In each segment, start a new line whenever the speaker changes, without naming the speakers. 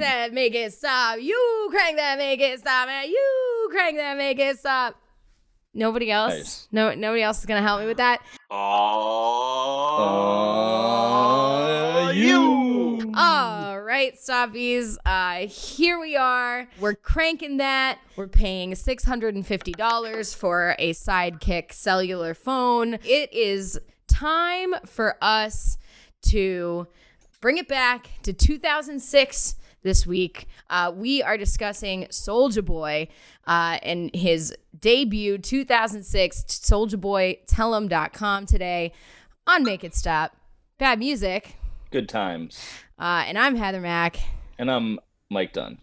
crank that, make it stop. You crank that, make it stop, man. You crank that, make it stop. Nobody else.
Nice.
No, nobody else is gonna help me with that.
Oh,
Uh, you.
All right, stoppies. Uh, here we are. We're cranking that. We're paying six hundred and fifty dollars for a Sidekick cellular phone. It is time for us to bring it back to 2006 this week. Uh, we are discussing Soulja Boy uh, and his debut 2006 Soulja Boy Tellem.com today on Make It Stop. Bad music.
Good times.
Uh, and I'm Heather Mack.
And I'm Mike Dunn.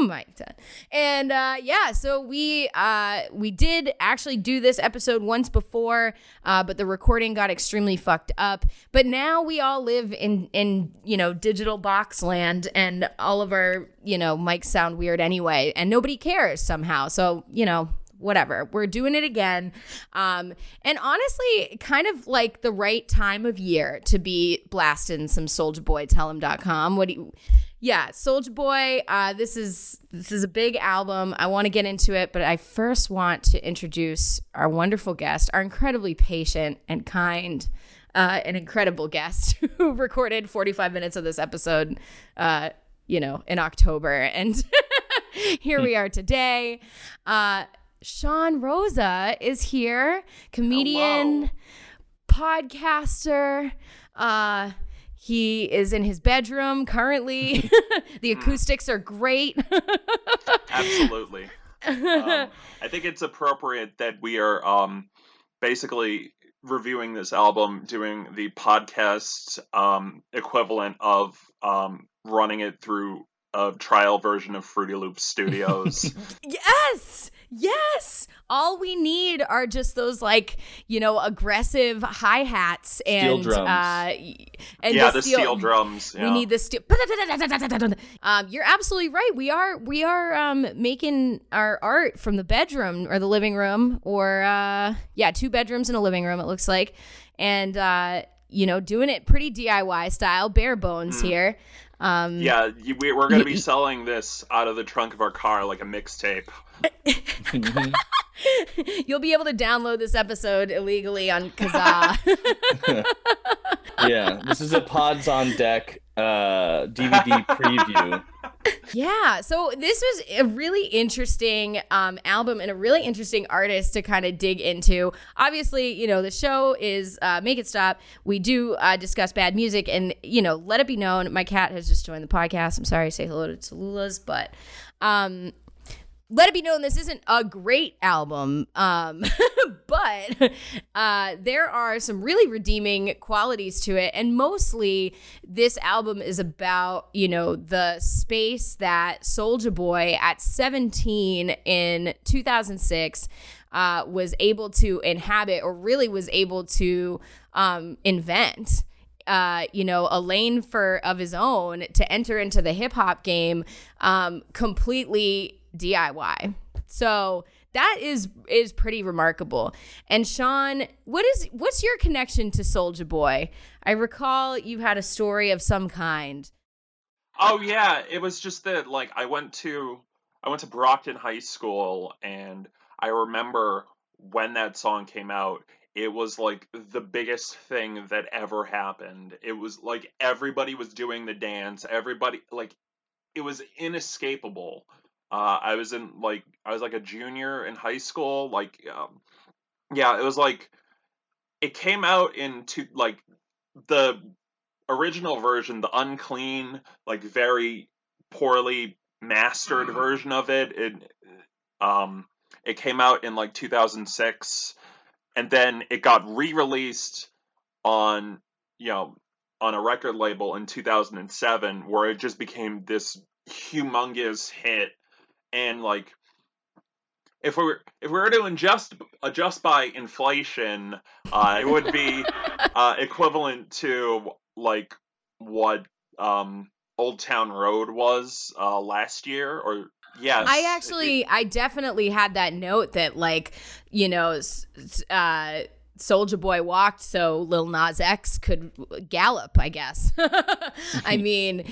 Mike Dunn. And uh, yeah, so we uh, we did actually do this episode once before, uh, but the recording got extremely fucked up. But now we all live in in you know digital box land, and all of our you know mics sound weird anyway, and nobody cares somehow. So you know whatever we're doing it again um and honestly kind of like the right time of year to be blasting some soulja boy tellem.com what do you yeah soulja boy uh this is this is a big album. I want to get into it but i first want to introduce our wonderful guest our incredibly patient and kind uh an incredible guest who recorded 45 minutes of this episode uh you know in october. And here we are today. Uh Sean Rosa is here, comedian, podcaster. Uh, he is in his bedroom currently. the acoustics are great.
Absolutely. um, I think it's appropriate that we are um, basically reviewing this album, doing the podcast um, equivalent of um, running it through a trial version of Fruity Loop Studios.
yes, yes. All we need are just those like you know aggressive hi hats and
drums.
uh, and
yeah,
the
the steel, drums.
We need the steel. Um, you're absolutely right. We are we are um, making our art from the bedroom or the living room, or uh, yeah, two bedrooms and a living room. It looks like, and uh, you know, doing it pretty DIY style, bare bones here. Um,
Yeah, we're going to be selling this out of the trunk of our car like a mixtape.
You'll be able to download this episode illegally on Kazaa.
yeah, this is a Pods on Deck uh, DVD preview.
Yeah, so this was a really interesting um, album and a really interesting artist to kind of dig into. Obviously, you know, the show is uh, Make It Stop. We do uh, discuss bad music, and, you know, let it be known. My cat has just joined the podcast. I'm sorry, say hello to Tallulah's, but. Um, let it be known this isn't a great album, um, but uh, there are some really redeeming qualities to it. And mostly, this album is about, you know, the space that Soulja Boy at 17 in 2006 uh, was able to inhabit or really was able to um, invent uh, you know, a lane for of his own to enter into the hip hop game um, completely DIY. So that is is pretty remarkable. And Sean, what is what's your connection to Soulja Boy? I recall you had a story of some kind.
Oh yeah, it was just that like I went to I went to Brockton High School and I remember when that song came out, it was like the biggest thing that ever happened. It was like everybody was doing the dance, everybody like it was inescapable. Uh I was in like I was like a junior in high school, like um yeah, it was like it came out into like the original version, the unclean, like very poorly mastered version of it. It um it came out in like 2006 and then it got re-released on you know on a record label in 2007 where it just became this humongous hit and like if we were if we were to adjust adjust by inflation uh, it would be uh, equivalent to like what um Old Town Road was uh last year or yeah.
I actually, I definitely had that note that, like, you know, uh, Soulja Boy walked so Lil Nas X could gallop, I guess. I mean,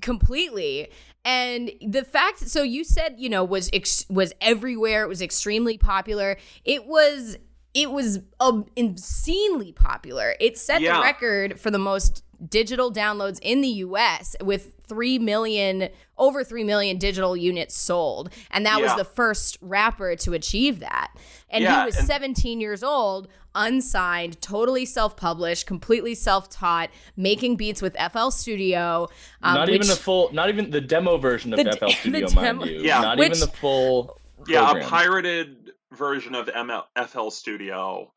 completely. And the fact, so you said, you know, was ex- was everywhere. It was extremely popular. It was it was um, insanely popular. It set
Yeah.
the record for the most digital downloads in the US with 3 million over 3 million digital units sold and that was the first rapper to achieve that. And
Yeah,
he was
and-
17 years old, unsigned, totally self-published, completely self-taught, making beats with FL Studio. um,
not
which-
even the full, not even the demo version of
The de-
FL
the
Studio,
demo-
mind you.
Yeah.
Not
Which-
even the full.
Yeah, a pirated version of ML, FL Studio.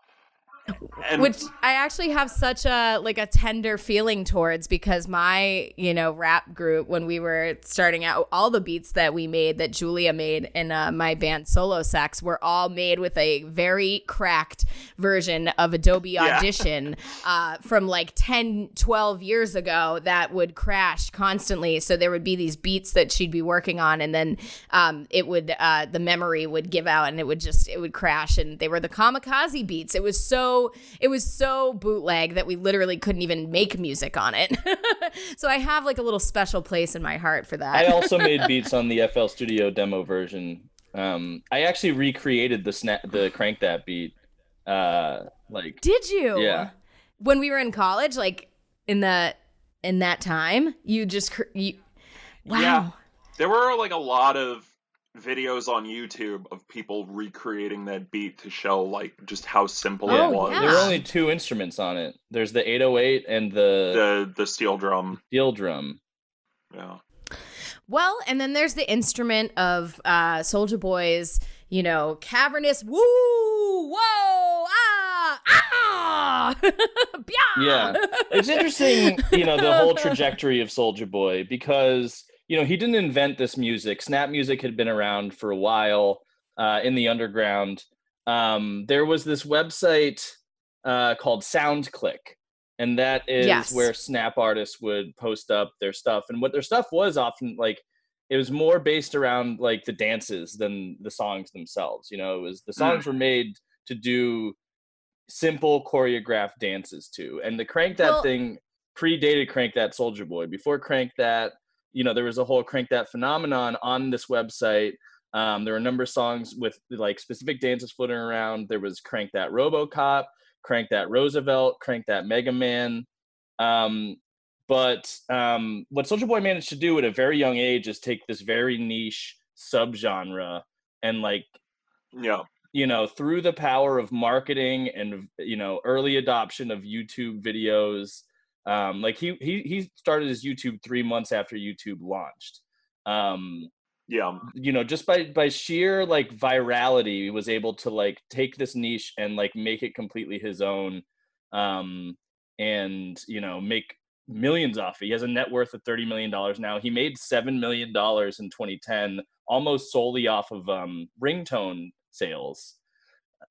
And
which I actually have such a like a tender feeling towards because my you know rap group when we were starting out all the beats that we made that Julia made in uh, my band Solo Sax were all made with a very cracked version of Adobe
Yeah.
Audition uh, from like 10 12 years ago that would crash constantly. So there would be these beats that she'd be working on and then um, it would uh, the memory would give out and it would just it would crash. And they were the kamikaze beats. It was so it was so bootleg that we literally couldn't even make music on it so i have like a little special place in my heart for that
I also made beats on the FL Studio demo version. Um, I actually recreated the snap, the crank that beat. Uh, like
did you
Yeah.
when we were in college like in the in that time you just cr- you wow
Yeah. there were like a lot of videos on YouTube of people recreating that beat to show like just how simple
Oh,
it was.
yeah.
there were only two instruments on it. There's the 808 and the
The the steel drum.
steel drum.
Yeah.
Well, and then there's the instrument of uh, Soulja Boy's, you know, cavernous woo, whoa, ah, ah,
Yeah. It's interesting, you know, the whole trajectory of Soulja Boy because, you know, he didn't invent this music. Snap music had been around for a while uh, in the underground. Um, there was this website uh, called SoundClick, and that is
Yes.
where Snap artists would post up their stuff. And what their stuff was often like, it was more based around like the dances than the songs themselves. You know, it was the songs were made to do simple choreographed dances to. And the Crank That
Well-
thing predated Crank That Soulja Boy. Before Crank That, you know, there was a whole Crank That phenomenon on this website. Um, there were a number of songs with like specific dances floating around. There was Crank That Robocop, Crank That Roosevelt, Crank That Mega Man. Um, but um, what Soulja Boy managed to do at a very young age is take this very niche subgenre and like
Yeah.
you know through the power of marketing and you know early adoption of youtube videos um like he he, he started his youtube three months after youtube launched. Um
Yeah.
you know just by by sheer like virality he was able to like take this niche and like make it completely his own um and you know make millions off it. He has a net worth of 30 million dollars now. He made 7 million dollars in 2010 almost solely off of um ringtone sales.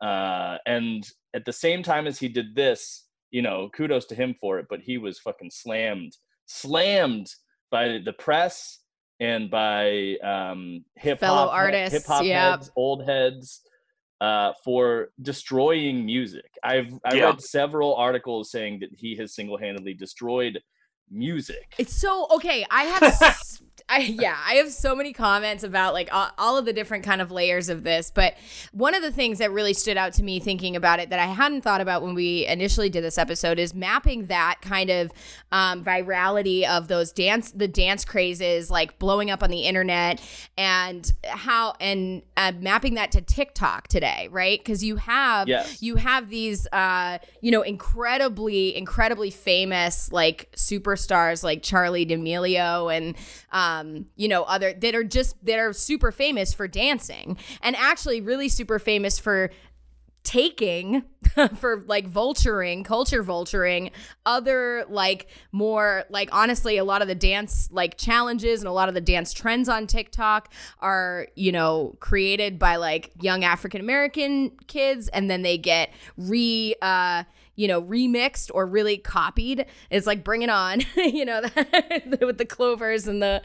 Uh and at the same time as he did this you know kudos to him for it but he was fucking slammed slammed by the press and by um hip
Fellow
hop
artists,
hip hop
yeah.
heads old heads uh for destroying music i've i
Yeah.
read several articles saying that he has single-handedly destroyed music
It's so okay. I have, s- I yeah, I have so many comments about like all, all of the different kind of layers of this. But one of the things that really stood out to me thinking about it that I hadn't thought about when we initially did this episode is mapping that kind of um, virality of those dance, the dance crazes, like blowing up on the internet, and how and uh, mapping that to TikTok today, right? Because you have
Yes.
you have these uh you know incredibly incredibly famous like superstars like charli d'amelio and um you know other that are just that are super famous for dancing and actually really super famous for taking for like vulturing culture vulturing other like more like honestly a lot of the dance like challenges and a lot of the dance trends on TikTok are you know created by like young African American kids and then they get re uh you know remixed or really copied it's like bring it on you know with the clovers and the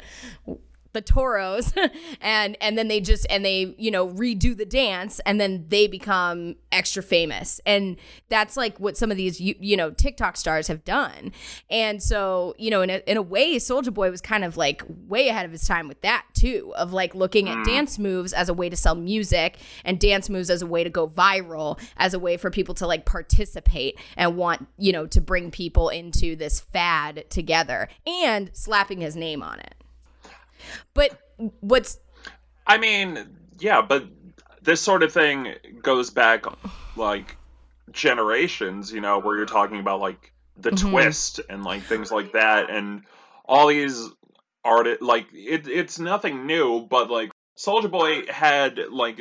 the toros and and then they just and they you know redo the dance and then they become extra famous. And that's like what some of these you, you know tiktok stars have done. And so you know in a, in a way soulja boy was kind of like way ahead of his time with that too of like looking at mm. dance moves as a way to sell music and dance moves as a way to go viral as a way for people to like participate and want you know to bring people into this fad together and slapping his name on it but what's
I mean, yeah, but this sort of thing goes back like generations, you know, where you're talking about like the
Mhm.
twist and like things like that and all these art like it it's nothing new, but like Soulja Boy had like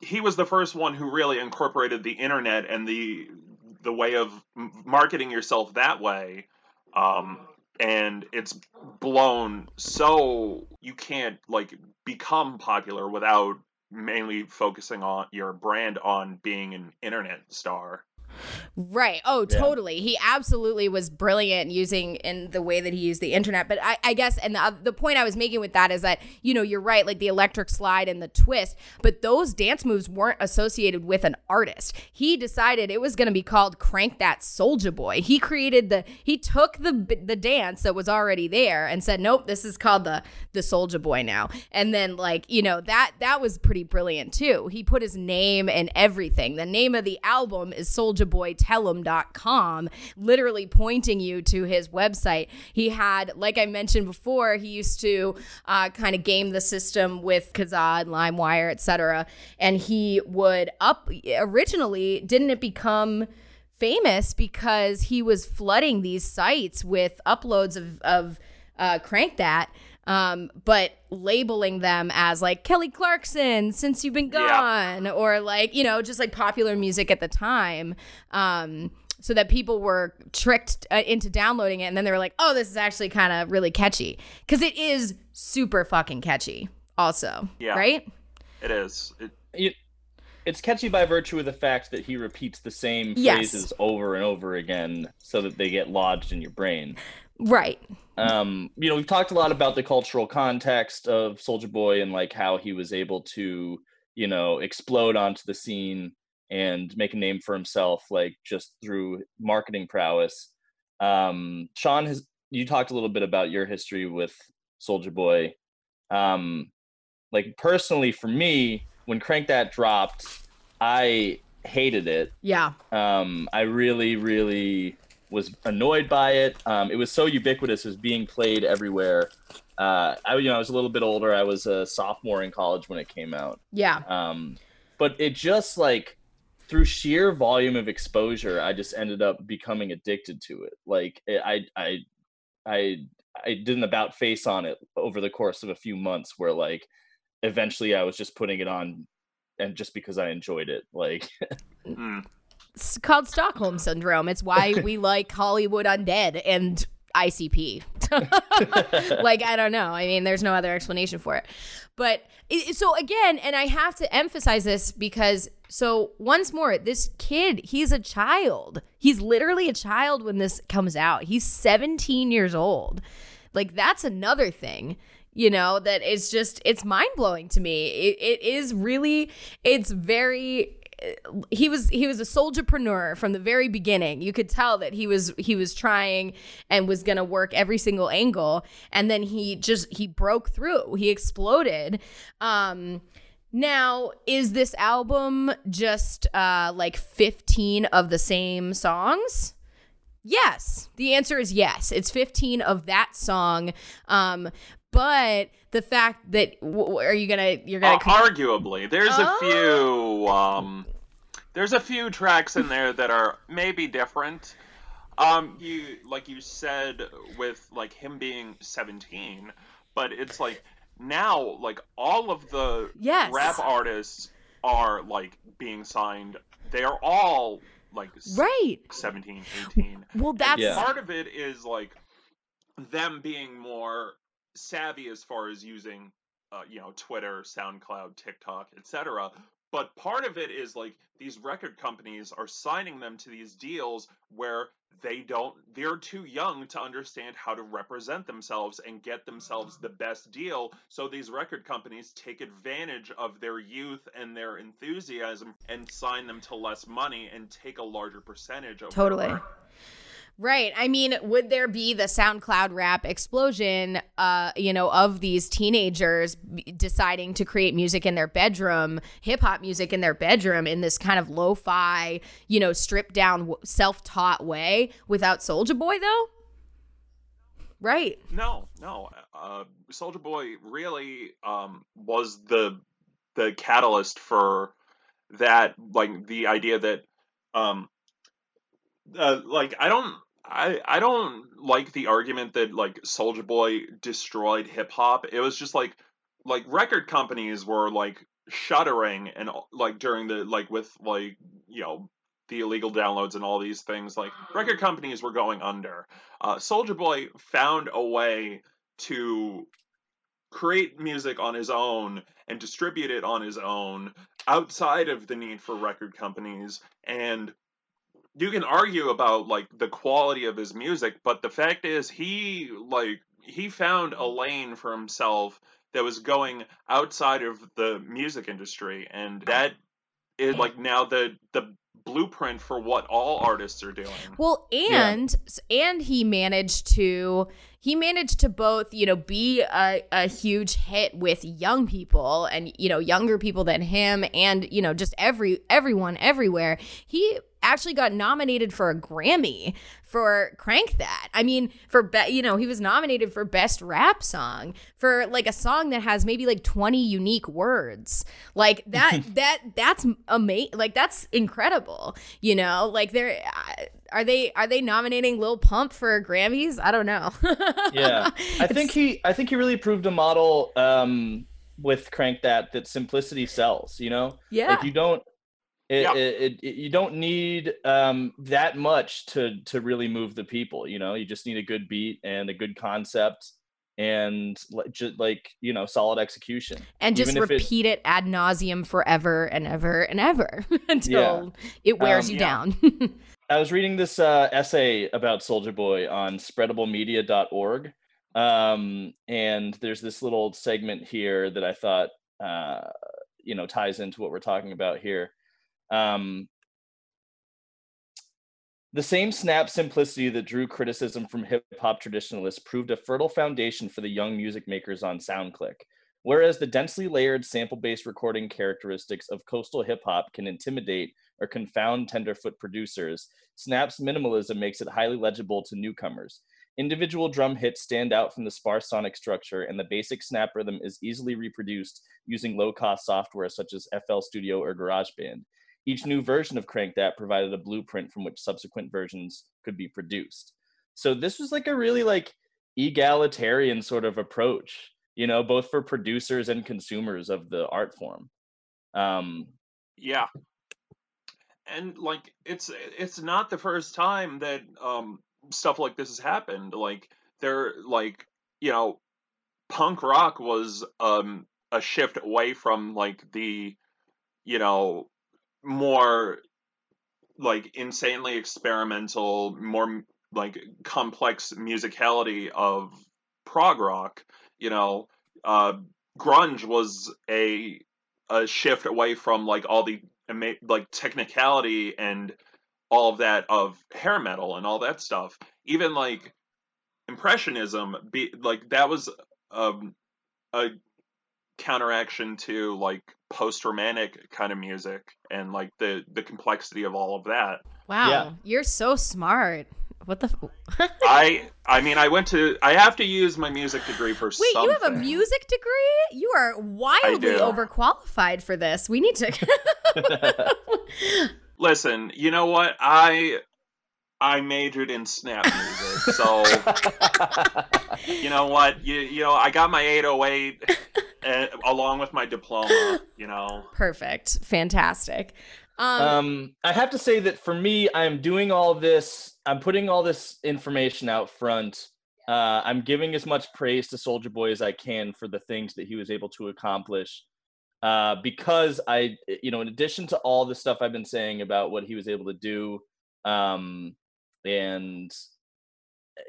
he was the first one who really incorporated the internet and the the way of marketing yourself that way. Um and it's blown so you can't like become popular without mainly focusing on your brand on being an internet star.
Right. Oh,
Yeah.
totally. He absolutely was brilliant using in the way that he used the internet. But I, I guess, and the, the point I was making with that is that, you know, you're right, like the electric slide and the twist, but those dance moves weren't associated with an artist. He decided it was going to be called Crank That Soulja Boy. He created the, he took the the dance that was already there and said, nope, this is called the the Soulja Boy now. And then, like, you know, that that was pretty brilliant too. He put his name and everything. The name of the album is souljaboytellem.com, literally pointing you to his website. He had, like I mentioned before, he used to uh, kind of game the system with Kazaa, and LimeWire, etc. And he would up originally, didn't it become famous because he was flooding these sites with uploads of, of uh, Crank That, um, but labeling them as like Kelly Clarkson, Since You've Been
Yeah.
Gone, or like, you know, just like popular music at the time. Um, so that people were tricked uh, into downloading it and then they were like, oh, this is actually kind of really catchy. Because it is super fucking catchy, also.
Yeah.
Right?
It is. It,
It- it's catchy by virtue of the fact that he repeats the same
Yes.
phrases over and over again so that they get lodged in your brain.
Right.
um you know we've talked a lot about the cultural context of soulja boy and like how he was able to you know explode onto the scene and make a name for himself like just through marketing prowess um sean has you talked a little bit about your history with soulja boy um like personally for me when crank that dropped i hated it
Yeah.
um, I really, really was annoyed by it. Um, it was so ubiquitous, it was being played everywhere. Uh, I, you know, I was a little bit older. I was a sophomore in college when it came out.
Yeah.
Um, but it just like through sheer volume of exposure, I just ended up becoming addicted to it. Like it, I, I, I, I did an about face on it over the course of a few months, where like eventually I was just putting it on, and just because I enjoyed it, like
mm.
It's called Stockholm syndrome. It's why we like Hollywood Undead and ICP. like I don't know. I mean, there's no other explanation for it. But it, so again, and I have to emphasize this because so once more, this kid, he's a child. He's literally a child when this comes out. He's 17 years old. Like that's another thing you know that it's just it's mind-blowing to me it, it is really it's very he was he was a souljapreneur from the very beginning you could tell that he was he was trying and was going to work every single angle and then he just he broke through he exploded um now is this album just uh like 15 of the same songs Yes. The answer is yes. It's 15 of that song. Um, but the fact that w- are you gonna you're gonna
Uh, arguably, there's
Oh.
a few. Um, there's a few tracks in there that are maybe different. Um, you like you said with like him being 17, but it's like now like all of the
Yes.
rap artists are like being signed. They are all like
right.
17, 18.
Well, that's
Yeah.
Part of it is like them being more savvy as far as using, uh, you know, Twitter, SoundCloud, TikTok, etc. but part of it is like these record companies are signing them to these deals where they don't they're too young to understand how to represent themselves and get themselves the best deal. So these record companies take advantage of their youth and their enthusiasm and sign them to less money and take a larger percentage of
totally Right. I mean, would there be the SoundCloud rap explosion, uh, you know, of these teenagers deciding to create music in their bedroom, hip hop music in their bedroom in this kind of lo fi, you know, stripped down, self taught way without Soulja Boy, though? Right.
No, no. Uh, Soulja Boy really um, was the the catalyst for that, like the idea that um, uh, like I don't I I don't like the argument that like Soulja Boy destroyed hip hop. It was just like like record companies were like shuttering and like during the like with like you know the illegal downloads and all these things like record companies were going under. Uh, Soulja Boy found a way to create music on his own and distribute it on his own outside of the need for record companies and you can argue about like the quality of his music, but the fact is he like he found a lane for himself that was going outside of the music industry and that is like now the the blueprint for what all artists are doing.
Well, and yeah. and he managed to he managed to both, you know, be a, a huge hit with young people and you know, younger people than him and, you know, just every everyone everywhere. He actually got nominated for a Grammy for Crank That. I mean, for be- you know, he was nominated for best rap song for like a song that has maybe like 20 unique words. Like that that that's amazing. Like that's incredible. You know, like they're are they are they nominating Lil Pump for Grammys? I don't know.
yeah. I think he I think he really proved a model um with Crank That that simplicity sells, you know?
Yeah.
Like you don't it, yeah. it, it, you don't need um, that much to to really move the people. You know, you just need a good beat and a good concept and just like you know solid execution
and just repeat it, it, ad nauseum forever and ever and ever until yeah. it wears um, you yeah. down
i was reading this uh, essay about soulja Boy on spreadablemedia.org um, and there's this little segment here that i thought uh, you know ties into what we're talking about here um, the same snap simplicity that drew criticism from hip hop traditionalists proved a fertile foundation for the young music makers on SoundClick. Whereas the densely layered sample based recording characteristics of coastal hip hop can intimidate or confound tenderfoot producers, Snap's minimalism makes it highly legible to newcomers. Individual drum hits stand out from the sparse sonic structure, and the basic snap rhythm is easily reproduced using low cost software such as FL Studio or GarageBand. Each new version of Crank That provided a blueprint from which subsequent versions could be produced. So this was like a really like egalitarian sort of approach, you know, both for producers and consumers of the art form. Um,
yeah, and like it's it's not the first time that um, stuff like this has happened. Like they're like you know, punk rock was um, a shift away from like the you know more like insanely experimental, more like complex musicality of prog rock. You know, uh, grunge was a a shift away from like all the like technicality and all of that of hair metal and all that stuff. Even like impressionism, be like that was um, a counteraction to like post romantic kind of music and like the the complexity of all of that.
Wow, yeah. you're so smart. What the?
F- I I mean I went to I have to use my music degree for
Wait,
something.
you have a music degree? You are wildly overqualified for this. We need to.
Listen, you know what? I I majored in snap music, so you know what? You you know I got my 808 and, along with my diploma. You know,
perfect, fantastic.
Um, um, I have to say that for me, I'm doing all this. I'm putting all this information out front. Uh, I'm giving as much praise to Soulja Boy as I can for the things that he was able to accomplish. uh, because I, you know, in addition to all the stuff I've been saying about what he was able to do, um, and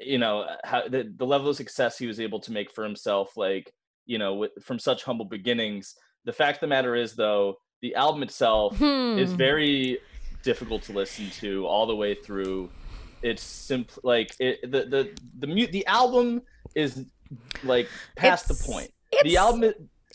you know how the, the level of success he was able to make for himself, like you know, with, from such humble beginnings. The fact of the matter is, though, the album itself
Hmm.
is very difficult to listen to all the way through. It's simple, like it, the the the mu- the album is like past
It's-
the point. The album,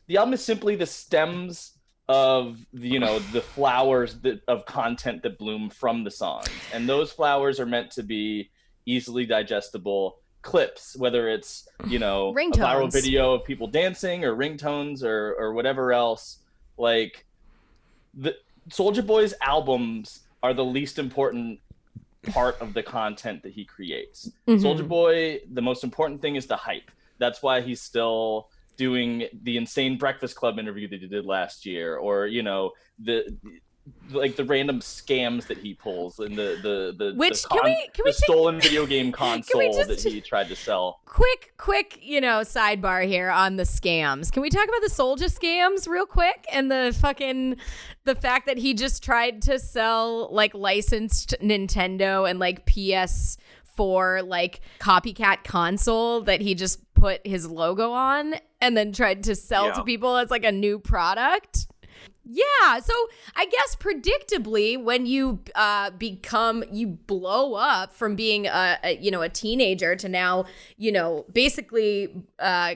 the album is simply the stems of the, you know the flowers that of content that bloom from the songs, and those flowers are meant to be easily digestible clips, whether it's you know a viral video of people dancing or ringtones or or whatever else. Like the Soulja Boy's albums are the least important part of the content that he creates.
Mhm.
Soulja Boy, the most important thing is the hype. That's why he's still doing the insane Breakfast Club interview that he did last year, or you know the like the random scams that he pulls and the the the
Which-
the
can we- can we take-
stolen video game console
just-
that he tried to sell.
quick, quick, you know, sidebar here on the scams. Can we talk about the Soulja scams real quick and the fucking the fact that he just tried to sell like licensed Nintendo and like PS4 like copycat console that he just put his logo on and then tried to sell
Yeah.
to people as like a new product? Yeah, so I guess predictably, when you uh, become, you blow up from being a, a you know a teenager to now, you know, basically uh,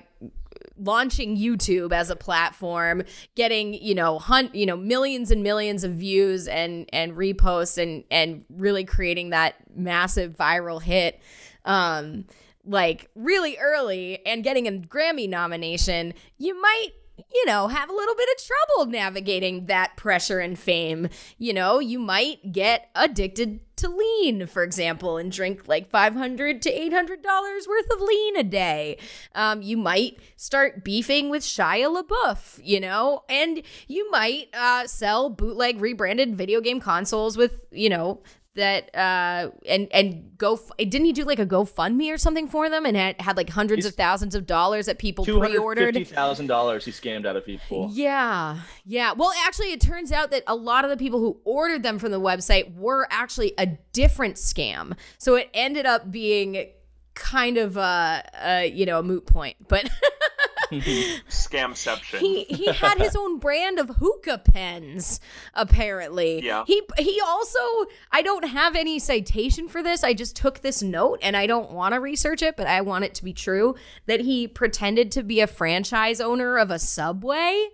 launching YouTube as a platform, getting you know hunt you know millions and millions of views and and reposts and and really creating that massive viral hit. Um, like really early and getting a Grammy nomination, you might you know, have a little bit of trouble navigating that pressure and fame. You know, you might get addicted to lean, for example, and drink like $500 to $800 worth of lean a day. Um, you might start beefing with Shia LaBeouf, you know, and you might uh, sell bootleg rebranded video game consoles with, you know, that uh and and go didn't he do like a GoFundMe or something for them and had, had like hundreds
He's-
of thousands of dollars that people pre-ordered
fifty thousand dollars he scammed out of people.
yeah, yeah. Well, actually, it turns out that a lot of the people who ordered them from the website were actually a different scam. So it ended up being kind of a, a you know a moot point. But
Scamception.
he he had his own brand of hookah pens. Apparently,
Yeah.
He he also I don't have any citation for this. I just took this note and I don't want to research it, but I want it to be true that he pretended to be a franchise owner of a Subway.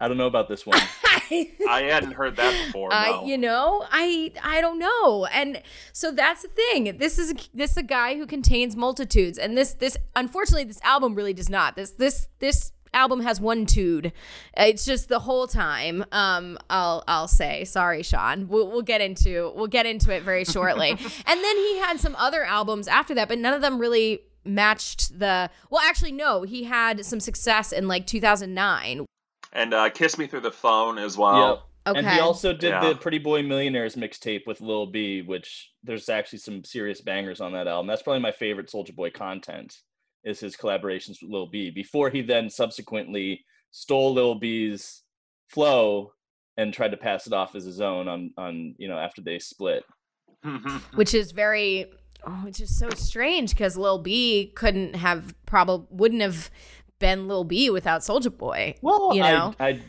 I don't know about this one.
I hadn't heard that before.
I,
no.
you know, I I don't know, and so that's the thing. This is this is a guy who contains multitudes, and this this unfortunately this album really does not. This this this album has one tude. It's just the whole time. Um, I'll I'll say sorry, Sean. We'll we'll get into we'll get into it very shortly, and then he had some other albums after that, but none of them really matched the well actually no he had some success in like 2009
and uh, Kiss Me Through the Phone as well.
Yep. And
Okay.
he also did
Yeah.
the Pretty Boy Millionaires mixtape with Lil B, which there's actually some serious bangers on that album. That's probably my favorite Soulja Boy content is his collaborations with Lil B. Before he then subsequently stole Lil B's flow and tried to pass it off as his own on on you know after they split.
which is very oh, which is so strange because Lil B couldn't have probably wouldn't have been Lil B without Soulja Boy.
Well,
you know.
I, I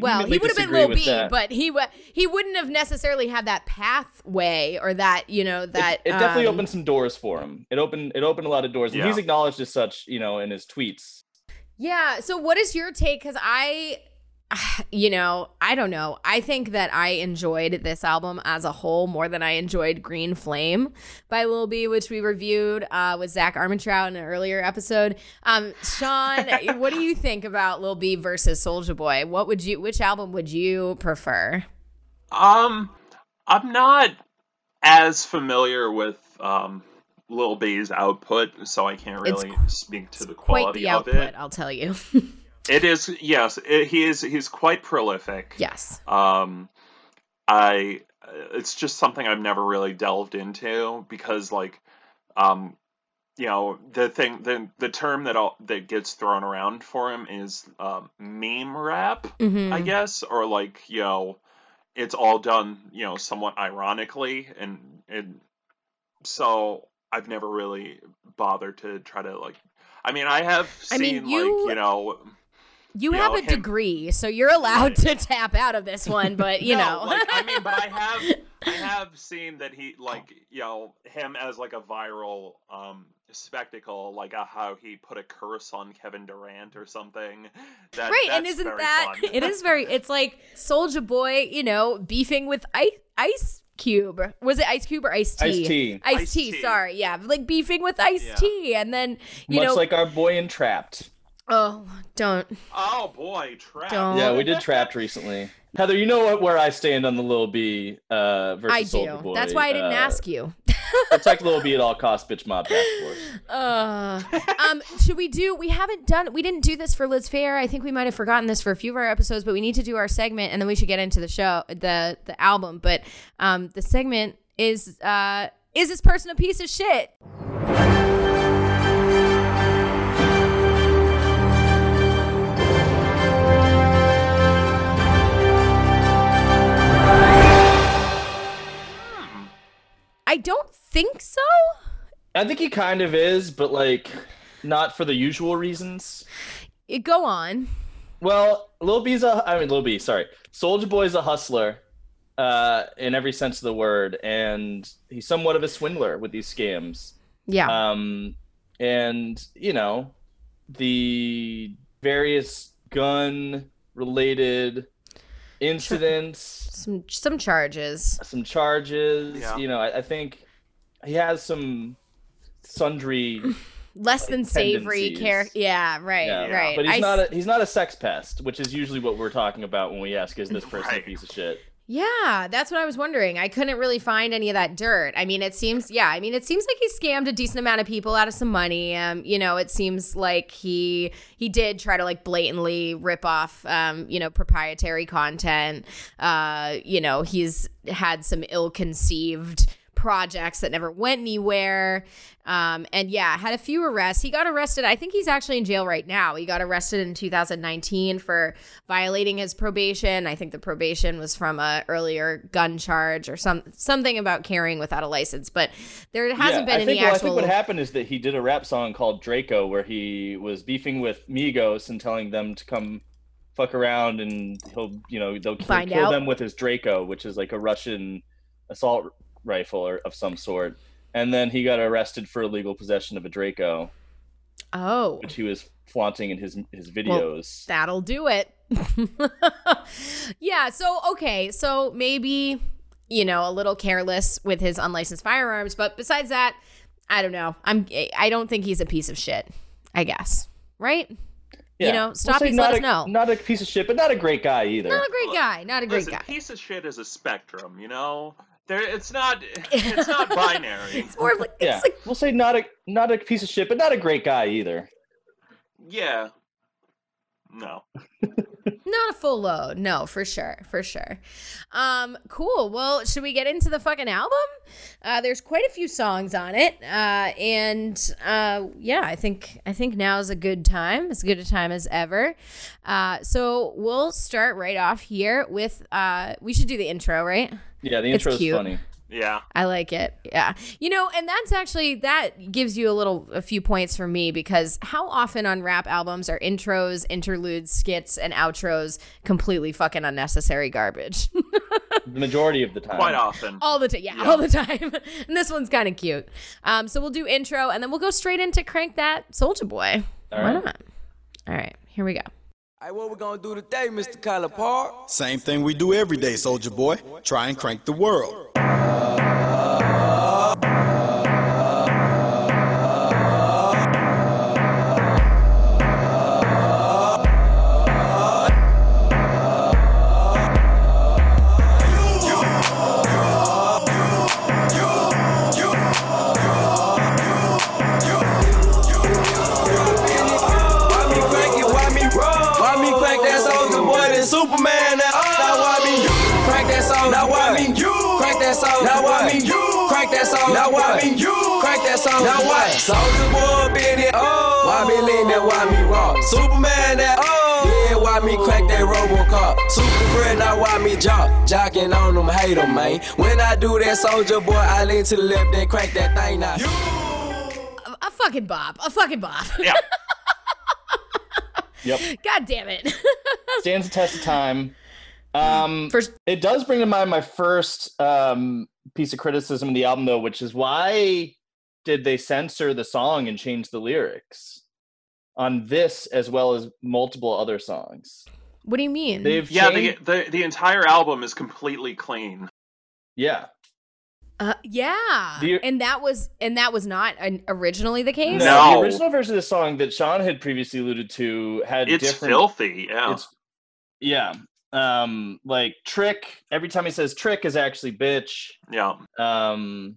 well, he would have been
disagree
Lil B,
that.
but he wa he wouldn't have necessarily had that pathway or that you know that
it, it definitely
um,
opened some doors for him. It opened it opened a lot of doors, and he's acknowledged as such, you know, in his tweets.
Yeah. So, what is your take? Because I, you know, I don't know. I think that I enjoyed this album as a whole more than I enjoyed Green Flame by Lil B, which we reviewed uh, with Zach Armentrout in an earlier episode. Um, Sean, what do you think about Lil B versus Soulja Boy? What would you? Which album would you prefer?
Um, I'm not as familiar with um Lil B's output, so I can't
It's
really speak to the quality
the
of
output,
it.
I'll tell you.
It is yes, it, he is he's quite prolific.
yes.
Um, I it's just something I've never really delved into because like um you know the thing the the term that all that gets thrown around for him is um, meme rap,
Mhm.
I guess, or like you know, it's all done you know somewhat ironically, and and so I've never really bothered to try to like. I mean, I have
I
seen
mean, you-
like you know.
You
You
have
know,
a
him-
degree, so you're allowed to tap out of this one, but you
no,
know.
like I mean, but I have I have seen that he like you know him as like a viral um spectacle, like uh, how he put a curse on Kevin Durant or something. That,
right, and isn't that
fun.
it is very it's like Soulja Boy, you know, beefing with Ice Ice Cube. Was it Ice Cube or Ice T?
Ice-T.
Ice
Ice
T,
T.
sorry. Yeah, like beefing with Ice
Yeah.
T and then you
Much
know
like our boy in Trapped.
Oh, don't
Oh boy, trap.
Don't-
Yeah, we did Trapped recently. Heather, you know what where I stand on the Lil B uh, versus
I
Soulja
do.
Boy.
That's why I didn't
uh,
ask you.
Protect Lil B at all costs, bitch mob task force.
Uh, um, should we do? We haven't done. We didn't do this for Liz Phair. I think we might have forgotten this for a few of our episodes, but we need to do our segment, and then we should get into the show, the the album. But um, the segment is uh, is this person a piece of shit? I don't think so.
I think he kind of is, but like not for the usual reasons.
Eh, Go on.
Well, Lil B's a I mean Lil B, sorry. Soulja Boy's a hustler uh in every sense of the word and he's somewhat of a swindler with these scams.
Yeah.
Um and you know, the various gun related incidents,
some some charges.
some charges,
Yeah.
you know, I, I think he has some sundry
Less than savory
tendencies.
care. Yeah, right,
Yeah,
right.
But he's
I
not
s-
a he's not a sex pest, which is usually what we're talking about when we ask is this person a piece of shit.
Yeah, that's what I was wondering. I couldn't really find any of that dirt. I mean, it seems, yeah, I mean, it seems like he scammed a decent amount of people out of some money. Um, you know, it seems like he he did try to like blatantly rip off, um, you know, proprietary content. Uh, you know, he's had some ill-conceived projects that never went anywhere. Um, and yeah, had a few arrests. He got arrested. I think he's actually in jail right now. He got arrested in 2019 for violating his probation. I think the probation was from a earlier gun charge or some something about carrying without a license. But there hasn't
yeah,
been
I
any
think, well, I think what happened is that he did a rap song called Draco where he was beefing with Migos and telling them to come fuck around and he'll you know they'll, kill
out.
them with his Draco, which is like a Russian assault rifle or of some sort. And then he got arrested for illegal possession of a Draco,
oh,
which he was flaunting in his his videos.
that'll do it. yeah. So okay. So maybe you know a little careless with his unlicensed firearms, but besides that, I don't know. I'm. I don't think he's a piece of shit. I guess. Right.
yeah.
know,
We'll
stoppies, let
not
us
a,
know.
Not a piece of shit, but not a great guy either.
Not a great guy. Not a great
Listen,
guy.
piece of shit is a spectrum, you know. There, it's not. It's not binary.
It's more of like it's
yeah,
like
we'll say not a not a piece of shit, but not a great guy either.
Yeah. No.
not a full load. No, for sure, for sure. Um, cool. Well, should we get into the fucking album? Uh, there's quite a few songs on it, uh, and uh, yeah, I think I think now's a good time. As good a time as ever. Uh, so we'll start right off here with. Uh, we should do the intro, right?
Yeah, the
It's
intro is
cute.
funny.
Yeah.
I like it. Yeah. You know, and that's actually that gives you a little a few points for me because how often on rap albums are intros, interludes, skits and outros completely fucking unnecessary garbage.
The majority of the time.
Quite often.
all the time. Yeah,
Yeah.
all the time. and this one's kind of cute. Um so we'll do intro and then we'll go straight into crank that Soulja Boy.
All
Why
right.
not? All right. Here we go.
Hey, what we gonna do today, Mr. Collipark?
Same thing we do every day, soulja boy. Try and crank the world.
Why Crank that song. Now why me you? Crank that song. Now what? Soulja boy, been it. Oh. Why me lean that? Why me rock? Superman that. Oh. Yeah, why me crack that Robocop? Super bread, now why me jock? Jocking on them, hate 'em, man. When I do that, soulja boy, I lean to the left and crank that thing now.
A, a fucking bop. A fucking bop.
Yeah.
Yep.
God damn it.
Stands the test of time. Um,
First,
it does bring to mind my first um, piece of criticism of the album, though, which is why did they censor the song and change the lyrics on this as well as multiple other songs?
what do you mean?
They've
Yeah, the,
changed-
the the entire album is completely clean.
yeah.
Uh, yeah,
The-
and that was and that was not an, originally the case.
No,
No.
the original version of the song that Sean had previously alluded to had
It's
different.
filthy. Yeah.
It's yeah. Um, like trick. Every time he says trick is actually bitch.
yeah.
Um,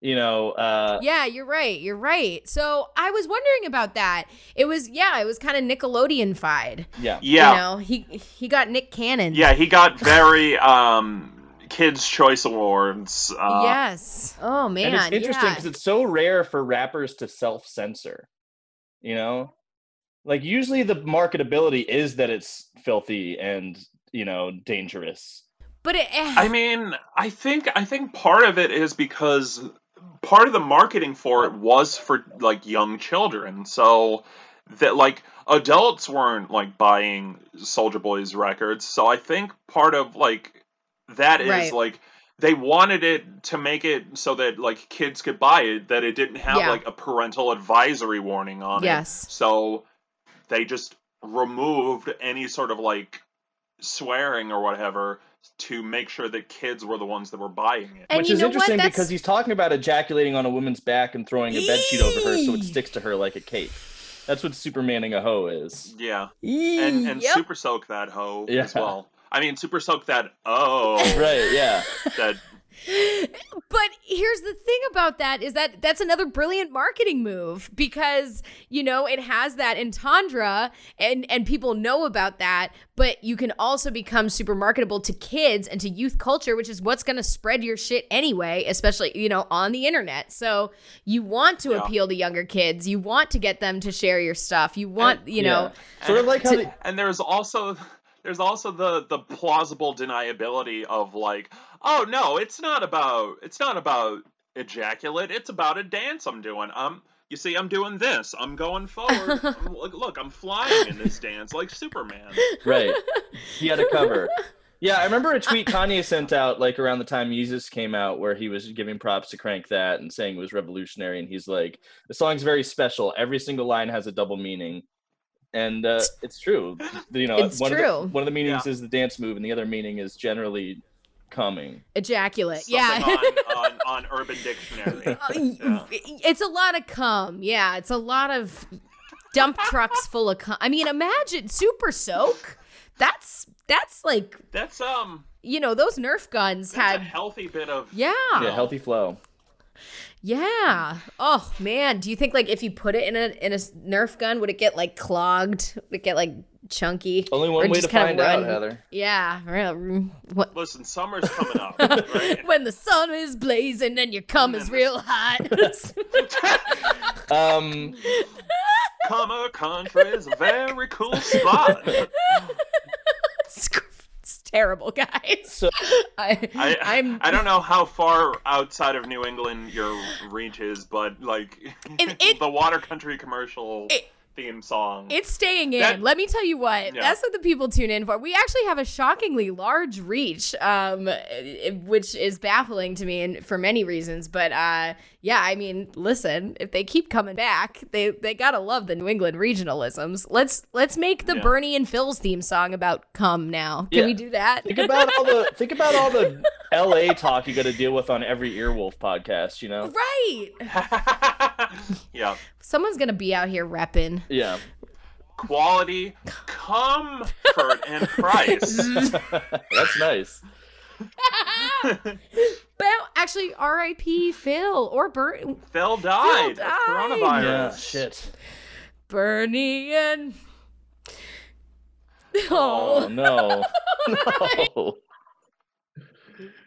you know. Uh,
Yeah, you're right. You're right. So I was wondering about that. It was yeah, it was kind of Nickelodeon-fied.
yeah.
Yeah.
You know, he he got Nick Cannon.
Yeah, he got very um Kids Choice Awards. Uh,
yes. Oh man.
and it's interesting
yeah.
because it's so rare for rappers to self-censor. You know, like usually the marketability is that it's filthy and you know dangerous.
But it, eh,
I mean, I think I think part of it is because part of the marketing for it was for like young children. So that like adults weren't like buying Soulja Boy's records. So I think part of like that is
Right.
like they wanted it to make it so that like kids could buy it that it didn't have
Yeah.
like a parental advisory warning on
Yes.
it. Yes. So they just removed any sort of like swearing or whatever to make sure that kids were the ones that were buying it.
and
Which is interesting because he's talking about ejaculating on a woman's back and throwing a bed sheet over her so it sticks to her like a cape. That's what Supermaning a hoe is.
Yeah. And and
Yep.
super soak that hoe
Yeah.
as well. I mean super soak that oh
Right, yeah.
that
But here's the thing about that is that that's another brilliant marketing move because you know it has that entendre and and people know about that but you can also become super marketable to kids and to youth culture which is what's going to spread your shit anyway especially you know on the internet so you want to
Yeah.
appeal to younger kids you want to get them to share your stuff you want you know
Yeah. Sort of like
to-
they,
and there's also there's also the the plausible deniability of like oh no it's not about it's not about ejaculate it's about a dance i'm doing um you see i'm doing this i'm going forward I'm- look, look i'm flying in this dance like superman
right. He had a cover. Yeah, I remember a tweet Kanye sent out like around the time Yeezus came out where he was giving props to Crank That and saying it was revolutionary. And he's like, the song's very special. Every single line has a double meaning. And uh, it's true. You know,
It's
one
true.
Of the, one of the meanings
Yeah.
is the dance move, and the other meaning is generally coming.
ejaculate
Something
yeah
on, on, on urban dictionary Yeah.
It's a lot of cum. Yeah, it's a lot of dump trucks full of cum. I mean, imagine super soak. That's that's like
that's um
you know those Nerf guns
that's a
had.
healthy bit of
Yeah,
Yeah, healthy flow.
yeah. Oh man, do you think like if you put it in a in a Nerf gun, would it get like clogged? Would it get like chunky?
Only one way
just
to
kinda
find out, Heather.
Yeah, real- what-
listen summer's coming up right
when the sun is blazing and your cum is real hot.
Um,
Comer country is a very cool spot
it's, it's terrible, guys.
so
I,
I,
I'm
I don't know how far outside of New England your reach is, but like
It- it-
the Water Country commercial
It-
theme song.
It's staying in.
That-
Let me tell you what.
Yeah.
That's what the people tune in for. We actually have a shockingly large reach, um, which is baffling to me and for many reasons. But uh, yeah, I mean, listen, if they keep coming back, they they gotta love the New England regionalisms. Let's let's make the
Yeah.
Bernie and Phil's theme song about come now. Can
Yeah.
we do that?
think about all the think about all the LA talk you got to deal with on every Earwolf podcast. You know.
right.
yeah,
Someone's gonna be out here repping.
Yeah.
quality, comfort, and price.
That's nice.
But actually, R.I.P. Phil or Bernie.
Phil died
Phil
of
died.
coronavirus.
Yeah. Shit.
Bernie and.
Oh
Oh.
no. no.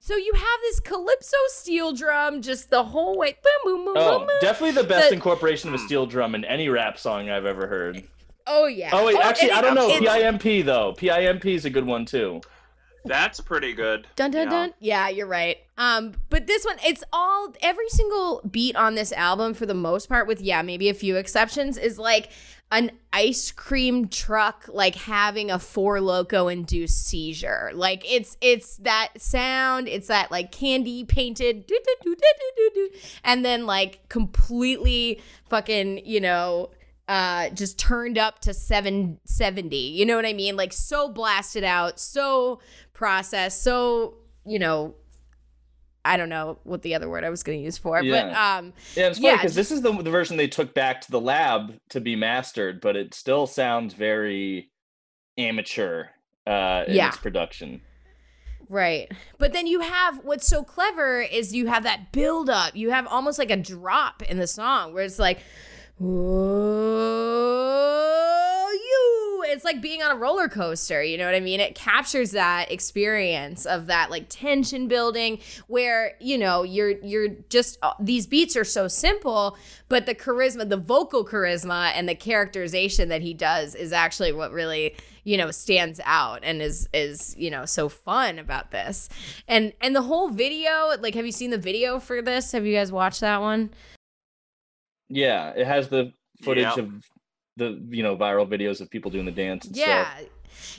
So you have this calypso steel drum just the whole way. Boom, boom, boom,
Oh,
boom, boom.
definitely the best
The-
incorporation of a steel drum in any rap song I've ever heard.
Oh yeah.
Oh wait, oh,
actually,
I don't know.
it's-
PIMP though. PIMP is a good one too.
That's pretty good.
Dun dun
Yeah.
dun. Yeah, you're right. Um, but this one, it's all every single beat on this album, for the most part, with yeah, maybe a few exceptions, is like an ice cream truck like having a Four Loko induced seizure. Like it's it's that sound, it's that like candy painted and then like completely fucking, you know, uh just turned up to 770 you know what i mean like so blasted out so processed so you know i don't know what the other word i was going to use for it but
Yeah.
um
Yeah, it's funny
Yeah,
because this is the, the version they took back to the lab to be mastered, but it still sounds very amateur uh, in
Yeah.
its production.
Right. But then you have what's so clever is you have that build up. You have almost like a drop in the song where it's like, you. It's like being on a roller coaster. You know what I mean? It captures that experience of that like tension building where, you know, you're, you're just, uh, these beats are so simple, but the charisma, the vocal charisma and the characterization that he does is actually what really you know stands out and is is you know so fun about this and and the whole video like have you seen the video for this have you guys watched that one
Yeah, it has the footage
Yeah.
of the you know viral videos of people doing the dance. And
yeah
stuff.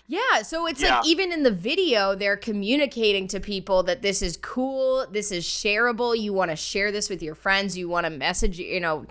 yeah so it's
Yeah.
like even in the video they're communicating to people that this is cool this is shareable you want to share this with your friends you want to message you know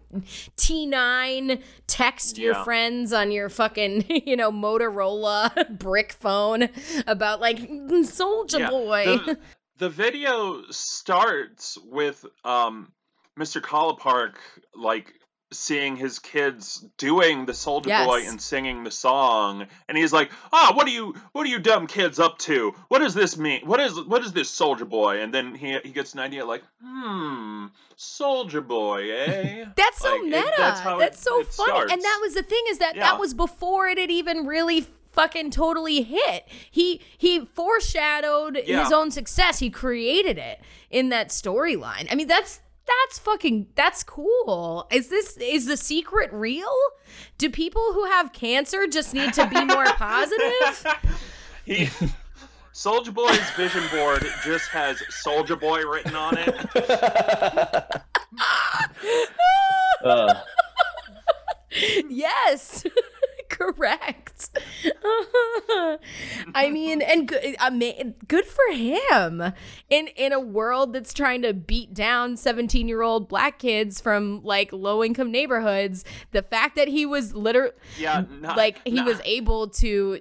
t9 text your friends on your fucking you know motorola brick phone about like soulja
Yeah,
boy
The, the video starts with um, Mr. Park like seeing his kids doing the Soulja
Yes.
Boy and singing the song, and he's like, "Ah, what are you, what are you dumb kids up to? What does this mean? What is, what is this Soulja Boy?" And then he he gets an idea like, "Hmm, Soulja Boy, eh?"
That's so
Like, it-
meta.
that's how
that's
it-
so
it
funny. And that was the thing is that
Yeah.
that was before it had even really fucking totally hit. He he foreshadowed
Yeah.
his own success. He created it in that storyline. I mean, that's that's fucking that's cool. Is this is the secret real? Do people who have cancer just need to be more positive?
He Soulja Boy's vision board just has Soulja Boy written on it.
Uh,
yes. Correct. I mean, and good, ama- good for him. In in a world that's trying to beat down seventeen year old black kids from like low income neighborhoods, the fact that he was literally
Yeah, not,
like he
not-
was able to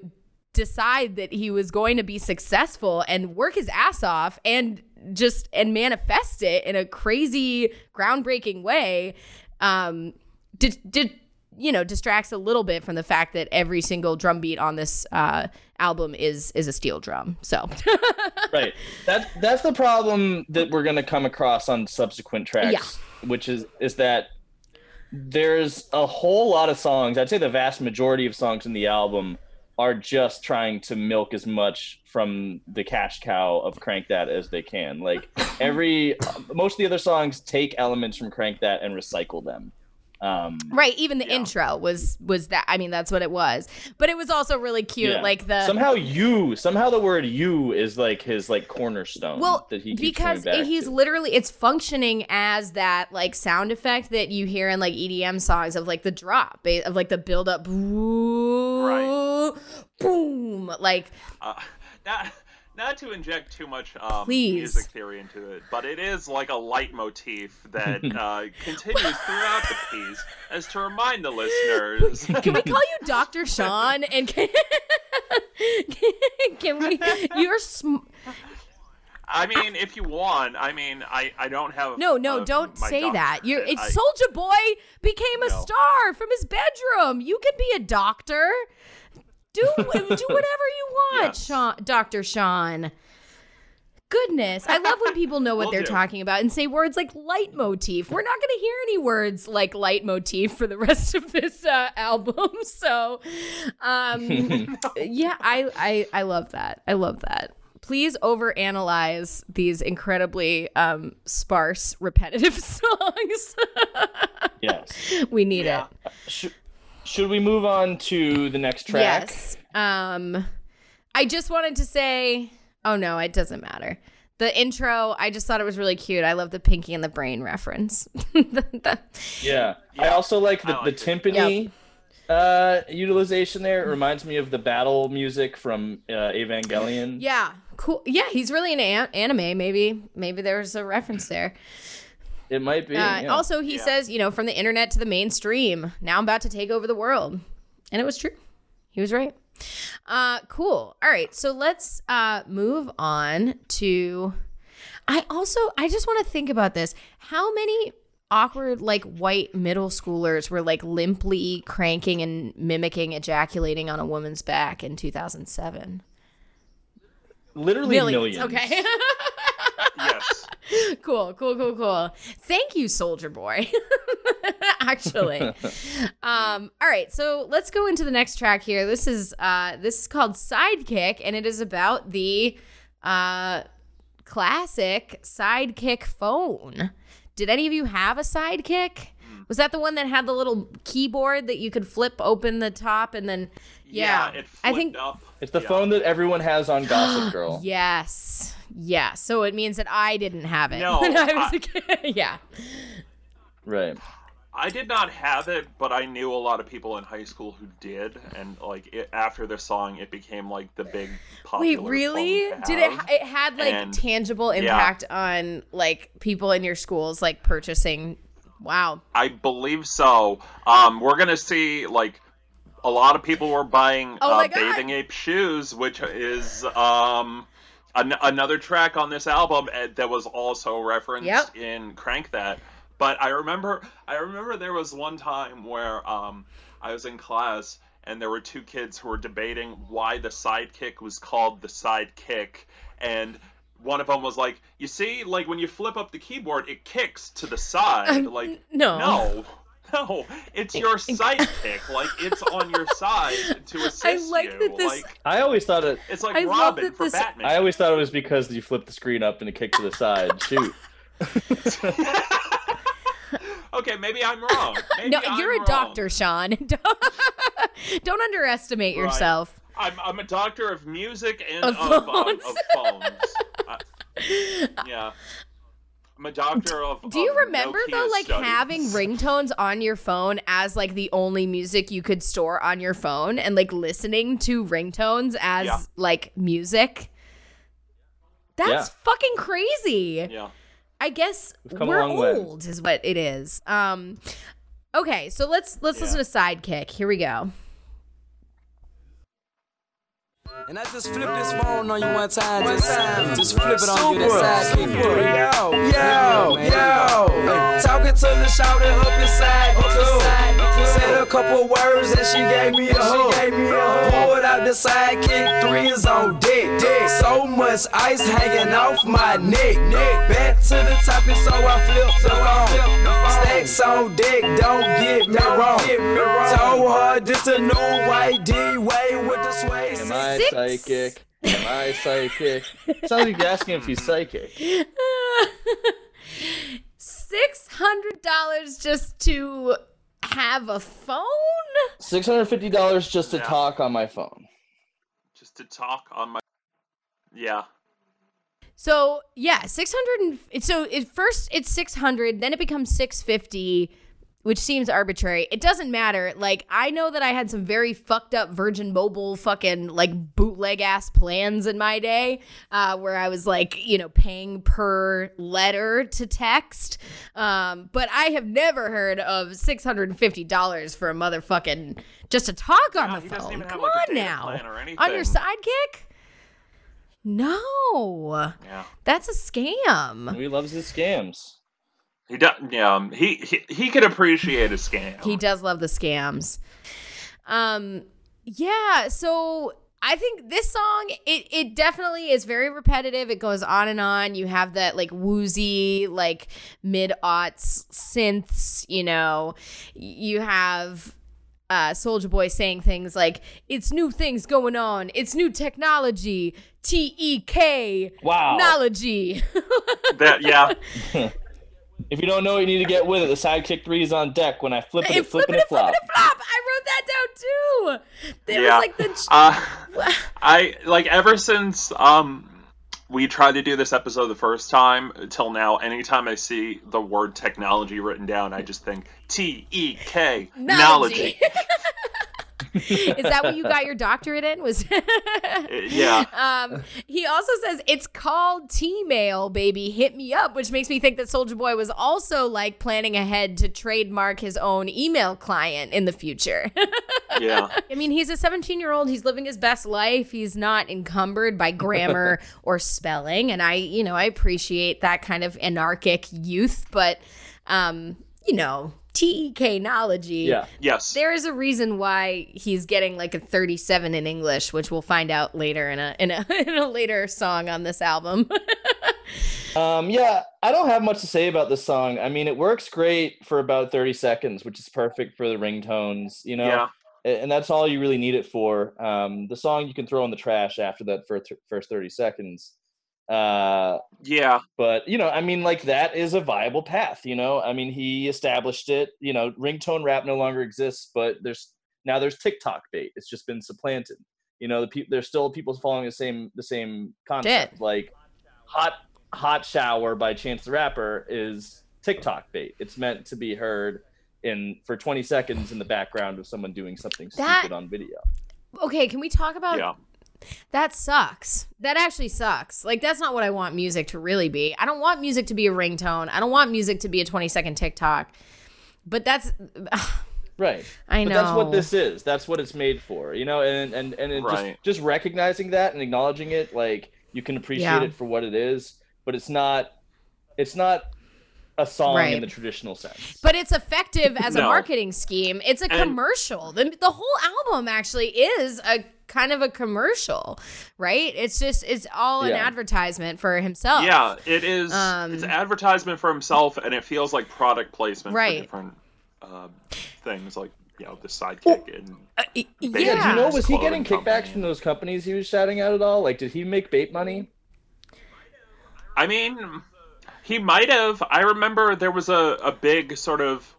decide that he was going to be successful and work his ass off and just and manifest it in a crazy groundbreaking way um did did you know distracts a little bit from the fact that every single drum beat on this uh album is is a steel drum so
right. That's that's the problem that we're gonna come across on subsequent tracks, which is is that there's a whole lot of songs. I'd say the vast majority of songs in the album are just trying to milk as much from the cash cow of Crank That as they can. Like every most of the other songs take elements from Crank That and recycle them. Um,
right even the
Yeah.
intro was was that i mean that's what it was but it was also really cute
yeah.
like the
somehow you somehow the word you is like his like cornerstone
well
that he
because he's
to.
literally it's functioning as that like sound effect that you hear in like edm songs of like the drop of like the build up
Right.
boom like
Uh, not, not to inject too much um,
Please.
music theory into it, but it is like a leitmotif that uh, continues throughout the piece as to remind the listeners.
can we call you dr sean and can, can we you're sm-
I mean, if you want, I mean, I, I don't have.
no no
uh,
don't say that you're it's soulja boy became a
No.
star from his bedroom you can be a doctor do do whatever you want
Yes.
sean dr sean goodness i love when people know what they're
do.
talking about and say words like leitmotif we're not going to hear any words like leitmotif for the rest of this uh, album so um yeah I, I i love that i love that please overanalyze these incredibly um, sparse, repetitive songs.
Yes.
we need
Yeah.
it.
Should, should we move on to the next track?
Yes. Um, I just wanted to say, oh no, it doesn't matter. The intro, I just thought it was really cute. I love the Pinky and the Brain reference. The- the-
Yeah. I also like the,
I
the
like it.
timpani uh, utilization there. It reminds me of the battle music from uh, Evangelion.
yeah, cool. Yeah, he's really an an- anime. Maybe, maybe there's a reference there.
It might be.
Uh,
yeah.
Also, he
Yeah.
says, you know, from the internet to the mainstream, now I'm about to take over the world. And it was true. He was right. Uh, cool. All right. So let's uh, move on to. I also, I just want to think about this. How many awkward, like, white middle schoolers were, like, limply cranking and mimicking ejaculating on a woman's back in 2007?
Literally millions.
Okay.
Yes.
cool, cool, cool, cool. Thank you, Soulja Boy. Actually, um, all right. So let's go into the next track here. This is uh, this is called Sidekick, and it is about the uh, classic Sidekick phone. Did any of you have a Sidekick? Was that the one that had the little keyboard that you could flip open the top and then? Yeah,
it
I think
up.
It's the
Yeah.
phone that everyone has on Gossip Girl.
Yes. Yeah. So it means that I didn't have it
No,
when I was
I-
a kid. yeah.
Right.
I did not have it, but I knew a lot of people in high school who did, and like it, after the song, it became like the big
Wait, really?
phone
Did it
have.
it had like
And-
tangible impact on like people in your schools like purchasing Wow.
I believe so. Um, we're gonna see like a lot of people were buying
Oh
uh, bathing ape shoes, which is um an- another track on this album uh, that was also referenced
Yep.
in Crank That. But I remember, I remember there was one time where um I was in class and there were two kids who were debating why the sidekick was called the sidekick and one of them was like, "You see, like when you flip up the keyboard, it kicks to the side.
Um,
like,
no.
no, no, it's your sidekick. Like it's on your side to assist I
like
you.
that this-
Like
I always thought it.
it's like
I love
Robin
that
for
this-
Batman.
I always thought it was because you flip the screen up and it kicked to the side. Shoot.
okay, maybe I'm wrong. Maybe
No,
I'm
you're a
wrong.
doctor, Sean. Don't, don't underestimate
Right.
yourself.
I'm, I'm a doctor of music and
Of
of,
phones.
of phones. I- yeah. I'm a doctor of.
Do you
of
remember
Nokia
though like
studies.
having ringtones on your phone as like the only music you could store on your phone and like listening to ringtones as
Yeah.
like music? That's
Yeah.
fucking crazy.
Yeah.
I guess
We've come a
we're
long way.
old is what it is. Um okay, so let's let's listen to Sidekick. Here we go.
And I just flip this phone on you one time, just, just flip it on you, that sidekick. Yo, yo, yo. Talking to the shouter up inside, too. Said a couple words and she gave me a hug. Pulled out the sidekick, three is on deck. deck. So much ice hanging off my neck. Neck. Back to the topic, so I flip the phone. Stacks on deck, don't get me wrong. Told her this a new white D way with the sway.
Am I
Six.
psychic? Am I psychic? Sounds like you're asking if he's psychic.
Six hundred dollars just to have a phone?
Six hundred fifty dollars just to
Yeah.
talk on my phone.
Just to talk on my. Yeah.
So yeah, six hundred. And so at first it's six hundred, then it becomes six fifty, which seems arbitrary. It doesn't matter. Like I know that I had some very fucked up Virgin Mobile fucking like bootleg ass plans in my day, uh, where I was like you know paying per letter to text. Um, but I have never heard of six hundred and fifty dollars for a motherfucking just to talk on
Yeah,
the phone.
even have,
Come
like,
on
data
now,
plan or
on your sidekick. No.
Yeah.
That's a scam.
We loves his scams.
He does. Yeah. um, He, he he could appreciate a scam.
He does love the scams. Um yeah, so I think this song it it definitely is very repetitive. It goes on and on. You have that like woozy like mid aughts synths, you know. You have uh, Soulja Boy saying things like, "It's new things going on. It's new technology. T E K.
Wow.
Technology."
That yeah.
If you don't know, you need to get with it. The sidekick three is on deck when I flip it,
Hey,
it flip
flipping
it,
it,
flop.
flipping it, flop. I wrote that down too. It
yeah.
was like the.
uh, I like ever since um we tried to do this episode the first time till now. Anytime I see the word technology written down, I just think T E K
Technology. Is that what you got your doctorate in? Was
yeah.
um he also says it's called T-mail, baby. Hit me up, which makes me think that Soulja Boy was also like planning ahead to trademark his own email client in the future.
Yeah.
I mean, he's a 17 year old. He's living his best life. He's not encumbered by grammar or spelling. And I, you know, I appreciate that kind of anarchic youth. But, um, you know, TEK knowledge.
Yeah.
Yes.
There is a reason why he's getting like a 37 in English, which we'll find out later in a in a in a later song on this album.
Um, yeah, I don't have much to say about this song. I mean, it works great for about 30 seconds, which is perfect for the ringtones, you know,
Yeah.
and that's all you really need it for. Um, the song you can throw in the trash after that first, first 30 seconds. Uh,
Yeah.
but you know, I mean, like that is a viable path, you know, I mean, he established it, you know, ringtone rap no longer exists, but there's now there's TikTok bait. It's just been supplanted. You know, the people there's still people following the same the same concept. Like hot hot shower by Chance the Rapper is TikTok bait. It's meant to be heard in for 20 seconds in the background of someone doing something
That-
stupid on video.
okay, can we talk about
Yeah.
That sucks. That actually sucks. Like that's not what I want music to really be. I don't want music to be a ringtone. I don't want music to be a 20 second TikTok. But that's
Right.
I
But that's what this is. That's what it's made for. You know, and and and
Right.
just just recognizing that and acknowledging it, like you can appreciate
Yeah.
it for what it is, but it's not it's not a song
Right.
in the traditional sense.
but it's effective as a marketing scheme. It's a
And-
commercial. The, the whole album actually is a kind of a commercial, right? It's just it's all an advertisement for himself.
Yeah, it is.
Um,
it's advertisement for himself, and it feels like product placement
Right.
for different uh, things, like you know the sidekick and
Uh,
Yeah,
yeah.
Yeah, do you know was he
Clothing
getting kickbacks from those companies he was shouting out at all? Like did he make bait money?
I mean, he might have. I remember there was a, a big sort of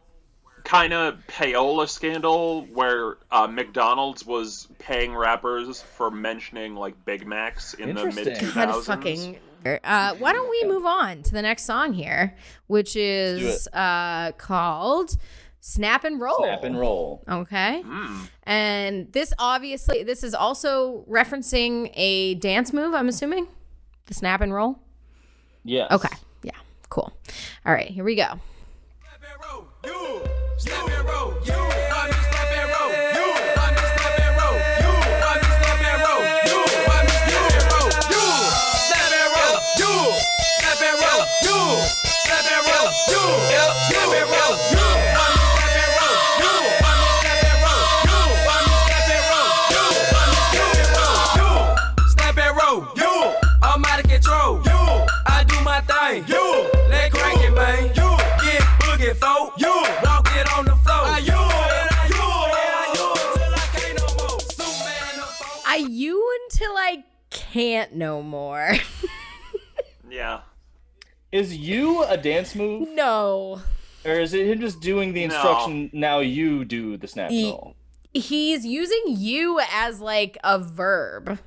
kind of payola scandal where uh, McDonald's was paying rappers for mentioning like Big Macs in the mid
Interesting.
two
God fucking. Uh, why don't we move on to the next song here, which is uh, called "Snap and Roll."
Snap and roll.
Okay.
Hmm.
And this obviously, this is also referencing a dance move. I'm assuming the snap and roll.
Yes.
Okay. Cool. All right. Here we go. Until I can't no more.
Yeah.
Is you a dance move?
no.
Or is it him just doing the
No.
instruction now you do the snap and
Ye-
roll?
He's using you as like a verb.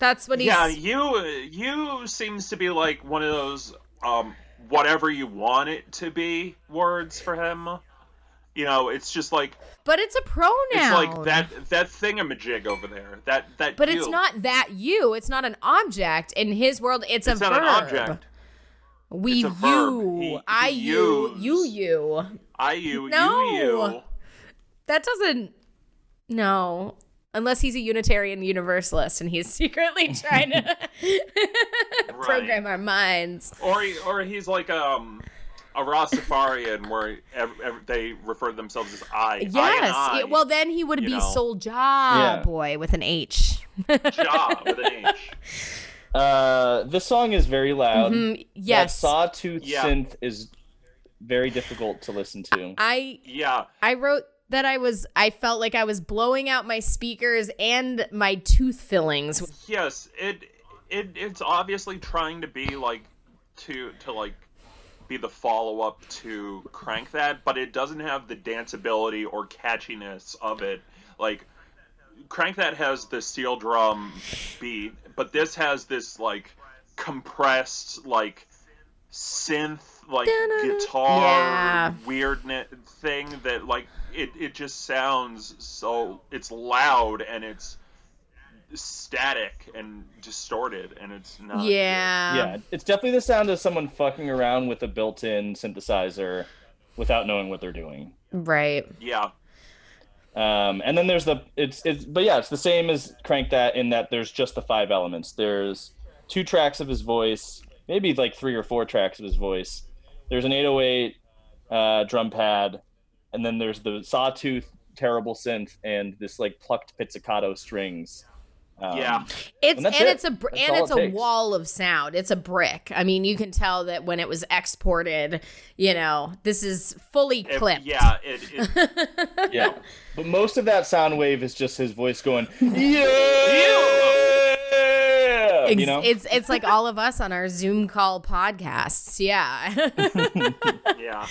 That's what he's.
Yeah, you you seems to be like one of those um whatever you want it to be words for him. You know, it's just like
but it's a pronoun.
it's like that that thingamajig over there. That that
But
you.
it's not that you. It's not an object. In his world, it's,
It's
a
not
verb.
an object.
We
It's a verb.
you.
He- he
I you. You
used.
you.
I you
No.
you you.
That doesn't. No. Unless he's a Unitarian Universalist and he's secretly trying to program our minds.
Or he, or he's like um a Rastafarian where ev- ev- they refer to themselves as I. I and
Yes.
I,
it- well, then he would be
know.
Soulja
Yeah.
Boy with an H.
Ja with an H.
Uh, this song is very loud.
Mhm, yes.
That sawtooth
Yeah.
synth is very difficult to listen to.
I
Yeah.
I wrote that I was I felt like I was blowing out my speakers and my tooth fillings.
Yes, it it it's obviously trying to be like to to like be the follow up to Crank That, but it doesn't have the danceability or catchiness of it. Like Crank That has the steel drum beat, but this has this like compressed like synth like guitar
Yeah.
weird thing that like it, it just sounds so it's loud and it's static and distorted and it's not
Yeah.
yeah, it's definitely the sound of someone fucking around with a built-in synthesizer without knowing what they're doing.
Right.
yeah
Um, and then there's the it's it's but yeah, it's the same as Crank That in that there's just the five elements. There's two tracks of his voice, maybe like three or four tracks of his voice. There's an 808 uh, drum pad, and then there's the sawtooth terrible synth and this like plucked pizzicato strings. Um,
yeah
It's
And
and,
it.
it's a br-
That's
and it's
it
a
takes.
wall of sound. It's a brick. I mean, you can tell that when it was exported, you know, this is fully
It-
clipped.
yeah it, it
yeah. But most of that sound wave is just his voice going, yeah,
Ex-
you know.
It's it's like all of us on our Zoom call podcasts. Yeah.
yeah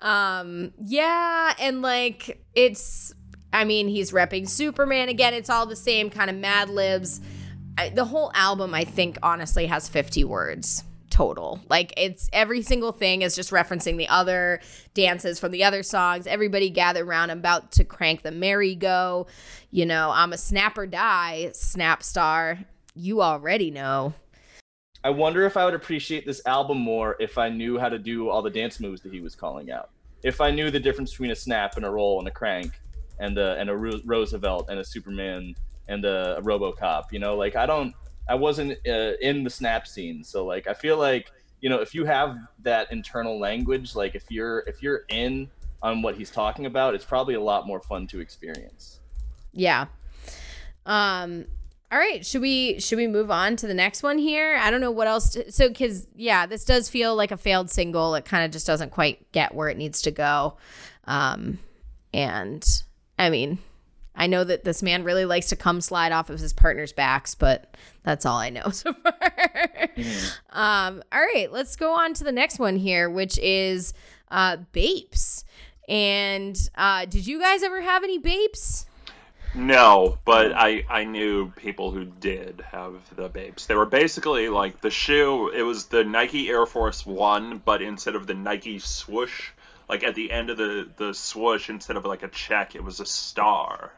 um yeah, and like it's I mean, he's repping Superman again. It's all the same kind of Mad Libs. I, the whole album I think honestly has 50 words total. Like it's every single thing is just referencing the other dances from the other songs. Everybody gather around I'm about to crank the merry-go. You know, I'm a snap or die, snap star. You already know.
I wonder if I would appreciate this album more if I knew how to do all the dance moves that he was calling out. If I knew the difference between a snap and a roll and a crank and a, and a Roosevelt and a Superman and a, a RoboCop, you know, like I don't, I wasn't uh, in the snap scene, so like I feel like you know if you have that internal language, like if you're if you're in on what he's talking about, it's probably a lot more fun to experience.
Yeah. Um all right, should we should we move on to the next one here? I don't know what else to, so cuz yeah, this does feel like a failed single. It kind of just doesn't quite get where it needs to go. Um and I mean, I know that this man really likes to come slide off of his partner's backs, but that's all I know so far. um all right, let's go on to the next one here, which is uh Bapes. And uh did you guys ever have any Bapes?
No, but I I knew people who did have the Bapes. They were basically like the shoe. It was the Nike Air Force One, but instead of the Nike swoosh, like at the end of the the swoosh, instead of like a check, it was a star.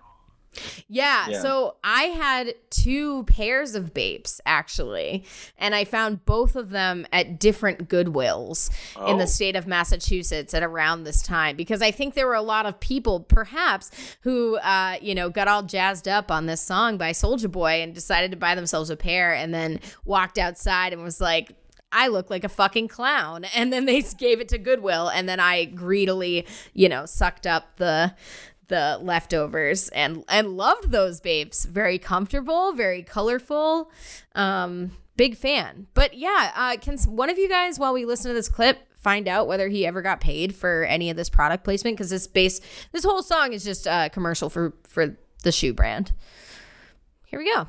Yeah,
Yeah.
so I had two pairs of Bapes actually, and I found both of them at different Goodwills in
Oh.
the state of Massachusetts at around this time because I think there were a lot of people, perhaps, who uh, you know got all jazzed up on this song by Soulja Boy and decided to buy themselves a pair, and then walked outside and was like. I look like a fucking clown. And then they gave it to Goodwill. And then I greedily, you know, sucked up the the leftovers and and loved those babes. Very comfortable, very colorful. Um, big fan. But yeah, uh, can one of you guys, while we listen to this clip, find out whether he ever got paid for any of this product placement? Because this base, this whole song is just a commercial for for the shoe brand. Here we go.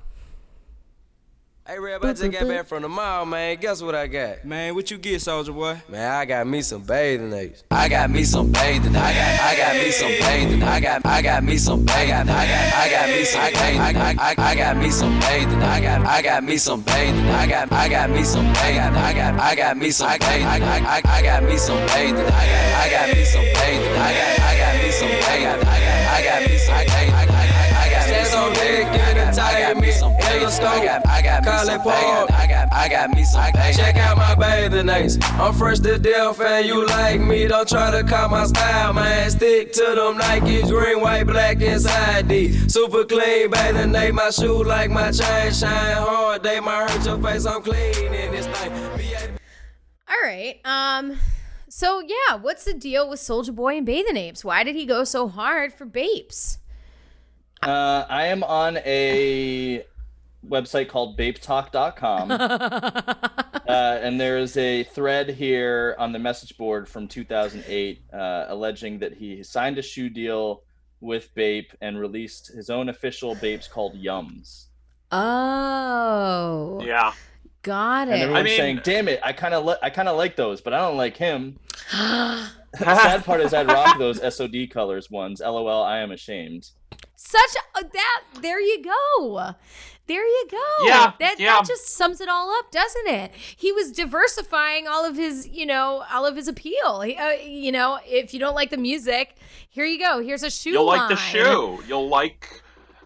Hey, Reb, I just got back from the mall, man. Guess what I got?
Man, what you get, soulja boy?
Man, I got me some bathing apes. I got me some bathing. I got, I got me some bathing. I got, I got me some bathing. I got, I got me some bathing. I, I, I got me some bathing. I got, I got me some bathing. I got, I got me some bathing. I got, I got me some bathing. I, I, I got me some bathing. I got, I got me some bathing. I got, I got me some bathing. I got, I got me some bathing. I, I, I got me some. I got me some bathing. I got, I got me some bathing. I got, I got me some. Check out my bathing apes. I'm fresh to death, and you like me. Don't try to cop my style, man. Stick to them Nikes, green, white, black, inside D. Super clean bathing ape. My shoe like my chain shine hard. They might hurt your face. I'm clean in this thing.
All right. Um. So yeah, what's the deal with Soulja Boy and Bathing Apes? Why did he go so hard for Bapes?
Uh, I am on a website called bapetalk.com. uh, and there is a thread here on the message board from 2008 uh, alleging that he signed a shoe deal with Bape and released his own official Bapes called Yums.
Oh,
Yeah.
got it.
And
it.
everyone's
mean-
saying, "Damn it, I kind of li- I kind of like those, but I don't like him." Sad part is I'd rock those SOD colors ones. LOL, I am ashamed.
Such a, that. There you go. There you go.
Yeah,
that
yeah.
that just sums it all up, doesn't it? He was diversifying all of his, you know, all of his appeal. He, uh, you know, if you don't like the music, here you go. Here's a shoe.
You'll like the shoe. You'll like.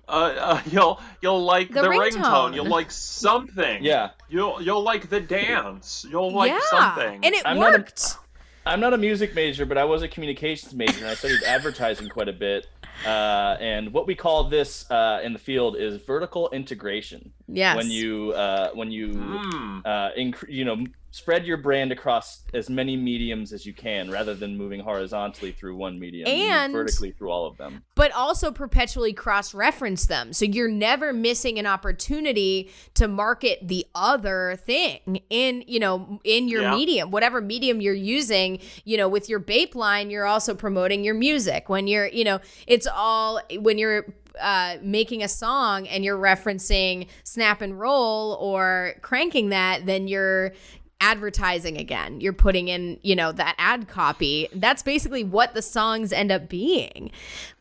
Uh, uh, you'll you'll like
The
the,
ringtone.
ringtone. You'll like something.
Yeah.
You'll you'll like the dance. You'll like
yeah,
something.
and it
I'm not a-
worked.
I'm not a music major, but I was a communications major, and I studied advertising quite a bit. Uh, and what we call this uh, in the field is vertical integration.
yes.
When you uh, when you
Mm.
uh, inc- you know spread your brand across as many mediums as you can, rather than moving horizontally through one medium,
And-
vertically through all of them.
but also perpetually cross reference them. So you're never missing an opportunity to market the other thing in, you know, in your
Yeah.
medium, whatever medium you're using, you know, with your Bape line, you're also promoting your music. When you're, you know, it's all when you're uh, making a song and you're referencing snap and roll or cranking that, then you're advertising again. You're putting in, you know, that ad copy. That's basically what the songs end up being.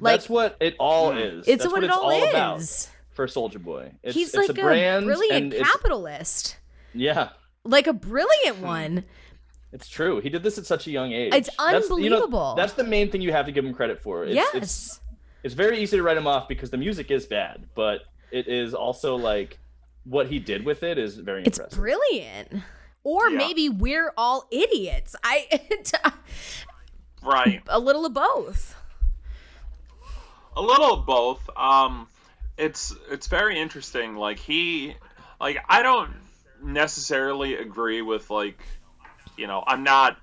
Like
That's what it all hmm. is.
it's
That's
what, it
it's
all,
about
is.
for Soulja Boy. It's,
He's
it's
like
a
a, brilliant
and
capitalist.
Yeah,
Like a brilliant hmm. one.
it's true. He did this at such a young age.
It's
That's- you know,
unbelievable.
that's the main thing you have to give him credit for. It's,
yes.
it's it's very easy to write him off because the music is bad, but it is also like what he did with it is very
it's
impressive.
brilliant. Or
Yeah.
maybe we're all idiots. I
Right.
a little of both.
a little of both. Um, it's it's very interesting. Like he, like I don't necessarily agree with like, you know, I'm not.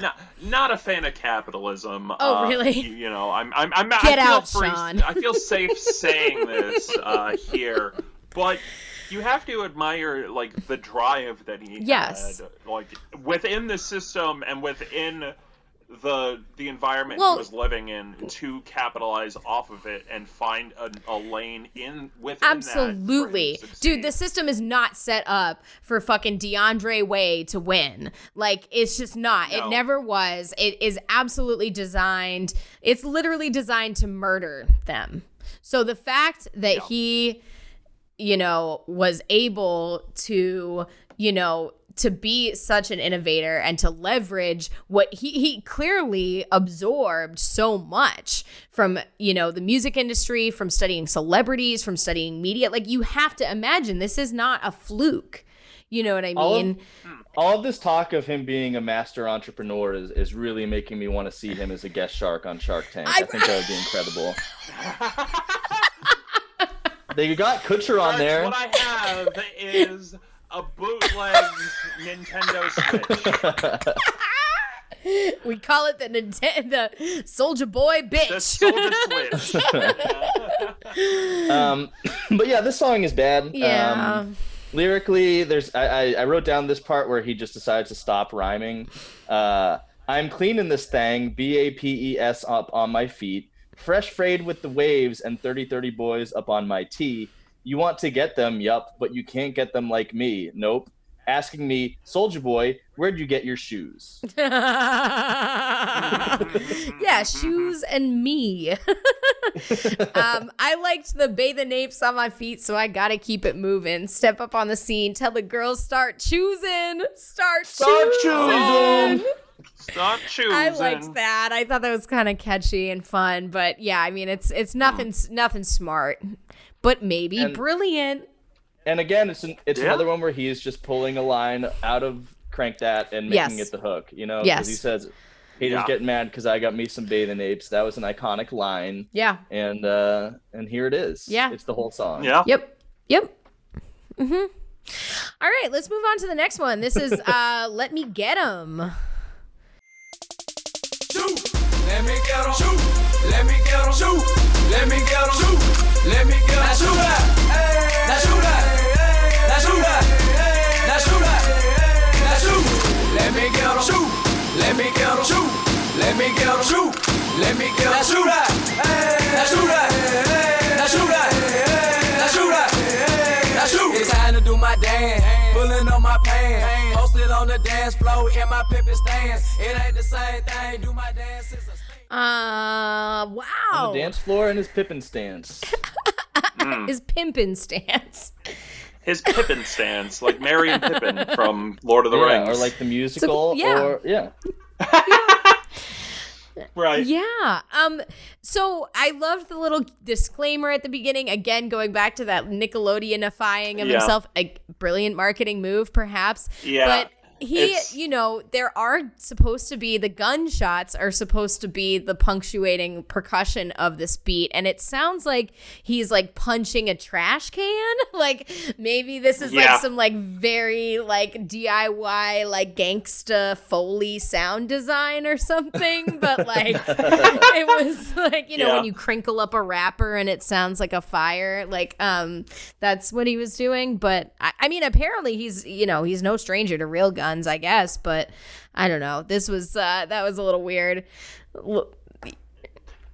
Not, not a fan of capitalism.
Oh,
uh,
really?
You, you know, I'm I'm, I'm
Get
I feel
out,
free,
Sean.
I feel safe saying this uh, here, but you have to admire like the drive that he
Yes.
had, like within the system and within the the environment
Well-
he was living in to capitalize off of it and find a, a lane in within that for him
Absolutely. Dude, the system is not set up for fucking DeAndre Way to win. Like, it's just not. It never was. It is absolutely designed, it's literally designed to murder them. So the fact that
Yeah.
he, you know, was able to, you know, to be such an innovator and to leverage what he he clearly absorbed so much from you know the music industry from studying celebrities from studying media like you have to imagine this is not a fluke you know what i
All of-
mean
All of this talk of him being a master entrepreneur is, is really making me want to see him as a guest shark on Shark Tank. I,
I-
think that would be incredible. they got Kutcher on there.
What I have is a bootleg Nintendo Switch.
we call it the Nintendo soulja boy
The
bitch
Soulja Switch.
um, but yeah, this song is bad.
yeah
Um, lyrically, there's I, I I wrote down this part where he just decides to stop rhyming. Uh, I'm cleaning this thing, B A P E S up on my feet, fresh frayed with the waves and 30-30 boys up on my tee. You want to get them, yup, but you can't get them like me. Nope. Asking me, Soulja Boy, where'd you get your shoes?
yeah, shoes and me. um, I liked the bathe the napes on my feet, so I gotta keep it moving. Step up on the scene, tell the girls start choosing, start,
Start
choosing.
choosing.
Stop choosing.
I liked that. I thought that was kind of catchy and fun, but yeah, I mean, it's it's nothing nothing smart, but maybe
And-
brilliant.
And again, it's an, it's
Yeah.
another one where he is just pulling a line out of Crank That and making
Yes.
it the hook. You know, 'Cause
Yes.
he says, "Haters
Yeah.
getting mad because I got me some bathing apes." That was an iconic line,
Yeah.
and uh and here it is.
Yeah.
it's the whole song.
Yeah.
Yep. Yep. Mm-hmm. All right, let's move on to the next one. This is uh Let Me Get 'em.
Let me get him. Shoot. Let me get him. Shoot. Let me get him. Shoot. Let me get him. Now shoot that. Now shoot that. Now shoot that. Now shoot that. Now shoot. Let me get him. Shoot. Let me get him. Shoot. Let me get him. Shoot. Let me get him. Now shoot that. Now shoot that. Now shoot that. Now shoot that. Now shoot. It's time to do my dance pulling on my pants. Posted on the dance floor in my pimpin' stance. It ain't the same thing, do my dance is a sting.
Uh,
On
wow.
the dance floor in his Pippin stance.
His pimpin' stance.
His Pippin stance, like Merry and Pippin from Lord of the
yeah,
Rings.
or like the musical,
yeah.
or yeah.
right.
Yeah. Um. So I loved the little disclaimer at the beginning. Again, going back to that Nickelodeonifying of
Yeah.
himself, a brilliant marketing move, perhaps.
Yeah,
But he,
it's-
you know, there are supposed to be the gunshots are supposed to be the punctuating percussion of this beat, and it sounds like he's like punching a trash can. like maybe this is
Yeah.
like some like very like DIY like gangsta foley sound design or something. But like it was like you know
Yeah.
when you crinkle up a wrapper and it sounds like a fire. Like um that's what he was doing. But I, I mean apparently he's you know he's no stranger to real guns, I guess. But I don't know. This was uh that was a little weird.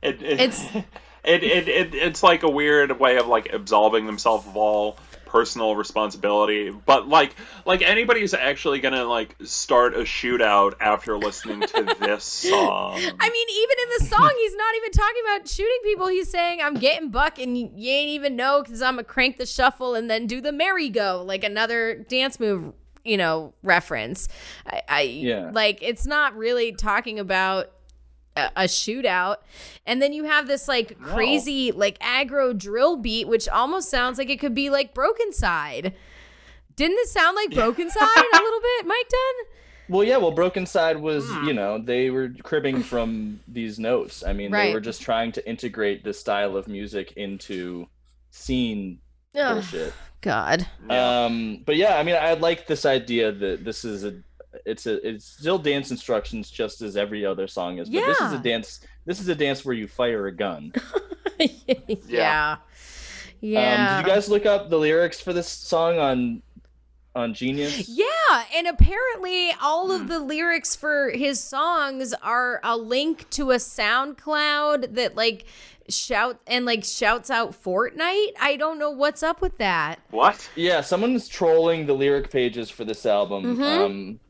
It, it,
It's-
it, it, it it's like a weird way of like absolving themselves of all personal responsibility but like like anybody who's actually gonna like start a shootout after listening to this song
I mean, even in the song, he's not even talking about shooting people. He's saying, I'm getting buck, and you, ain't even know because I'm to crank the shuffle and then do the merry-go, like another dance move, you know, reference. I, I
Yeah.
like, it's not really talking about a, a shootout. And then you have this like crazy, like aggro drill beat, which almost sounds like it could be like Brokencyde. Didn't it sound like Brokencyde a little bit, Mike Dunn?
Well, yeah. Well, Brokencyde was,
Hmm.
you know, they were cribbing from these notes. I mean,
Right.
they were just trying to integrate this style of music into scene
Ugh,
bullshit.
God.
Um, but yeah, I mean, I like this idea that this is a, it's a, it's still dance instructions just as every other song is. But this is a dance. This is a dance where you fire a gun.
yeah. Yeah.
Um, did you guys look up the lyrics for this song on, on Genius?
Yeah, and apparently all of the lyrics for his songs are a link to a SoundCloud that like shout and like shouts out Fortnite. I don't know what's up with that.
what
Yeah, someone's trolling the lyric pages for this album. Um,
Mm-hmm.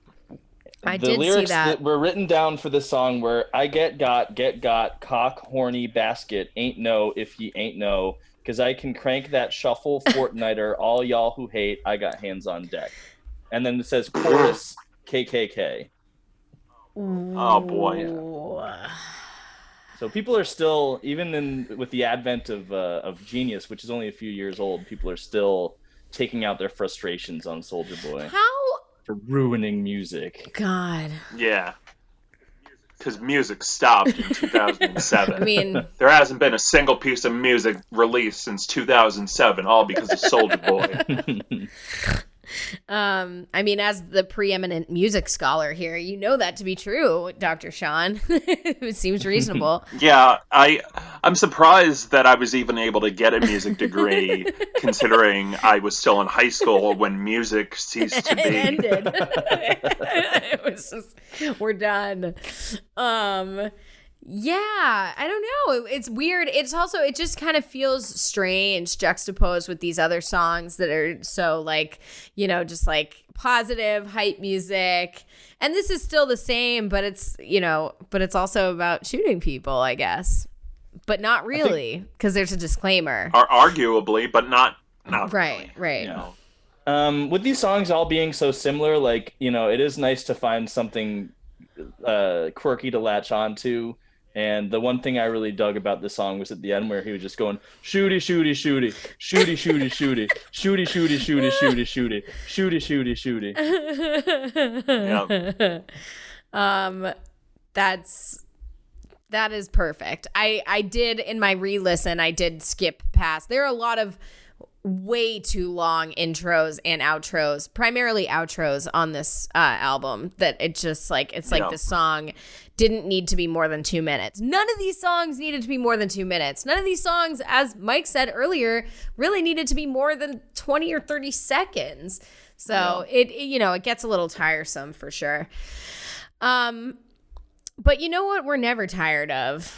I
the
did see
lyrics
that.
were written down for this song were I get got, get got, cock, horny, basket, ain't no if ye ain't no, cause I can crank that shuffle Fortniter, all y'all who hate, I got hands on deck. And then it says chorus KKK.
oh boy
So people are still, even in with the advent of uh, of Genius, which is only a few years old, people are still taking out their frustrations on Soulja Boy
How
for ruining music.
God.
yeah because music stopped in 2007
I mean,
there hasn't been a single piece of music released since 2007 all because of soulja boy
um, I mean, as the preeminent music scholar here, you know that to be true, Dr. Sean. it seems reasonable.
Yeah, I I'm surprised that I was even able to get a music degree considering I was still in high school when music ceased to
it
be.
ended. it was just we're done. Um yeah, I don't know. It's weird. It's also it just kind of feels strange juxtaposed with these other songs that are so like, you know, just like positive hype music. And this is still the same, but it's, you know, but it's also about shooting people, I guess. But not really because there's a disclaimer.
Ar- arguably, but not not
Right, right.
You know.
Um, with these songs all being so similar, like you know, it is nice to find something uh, quirky to latch onto. And the one thing I really dug about this song was at the end where he was just going shooty shooty shooty shooty shooty shooty shooty shooty shooty shooty shooty shooty shooty shooty.
um that's that is perfect i i did in my re-listen i did skip past there are a lot of way too long intros and outros primarily outros on this uh, album that it just like it's like
Yeah.
the song didn't need to be more than two minutes none of these songs needed to be more than two minutes none of these songs as mike said earlier really needed to be more than 20 or 30 seconds so it, it you know it gets a little tiresome for sure um but you know what we're never tired of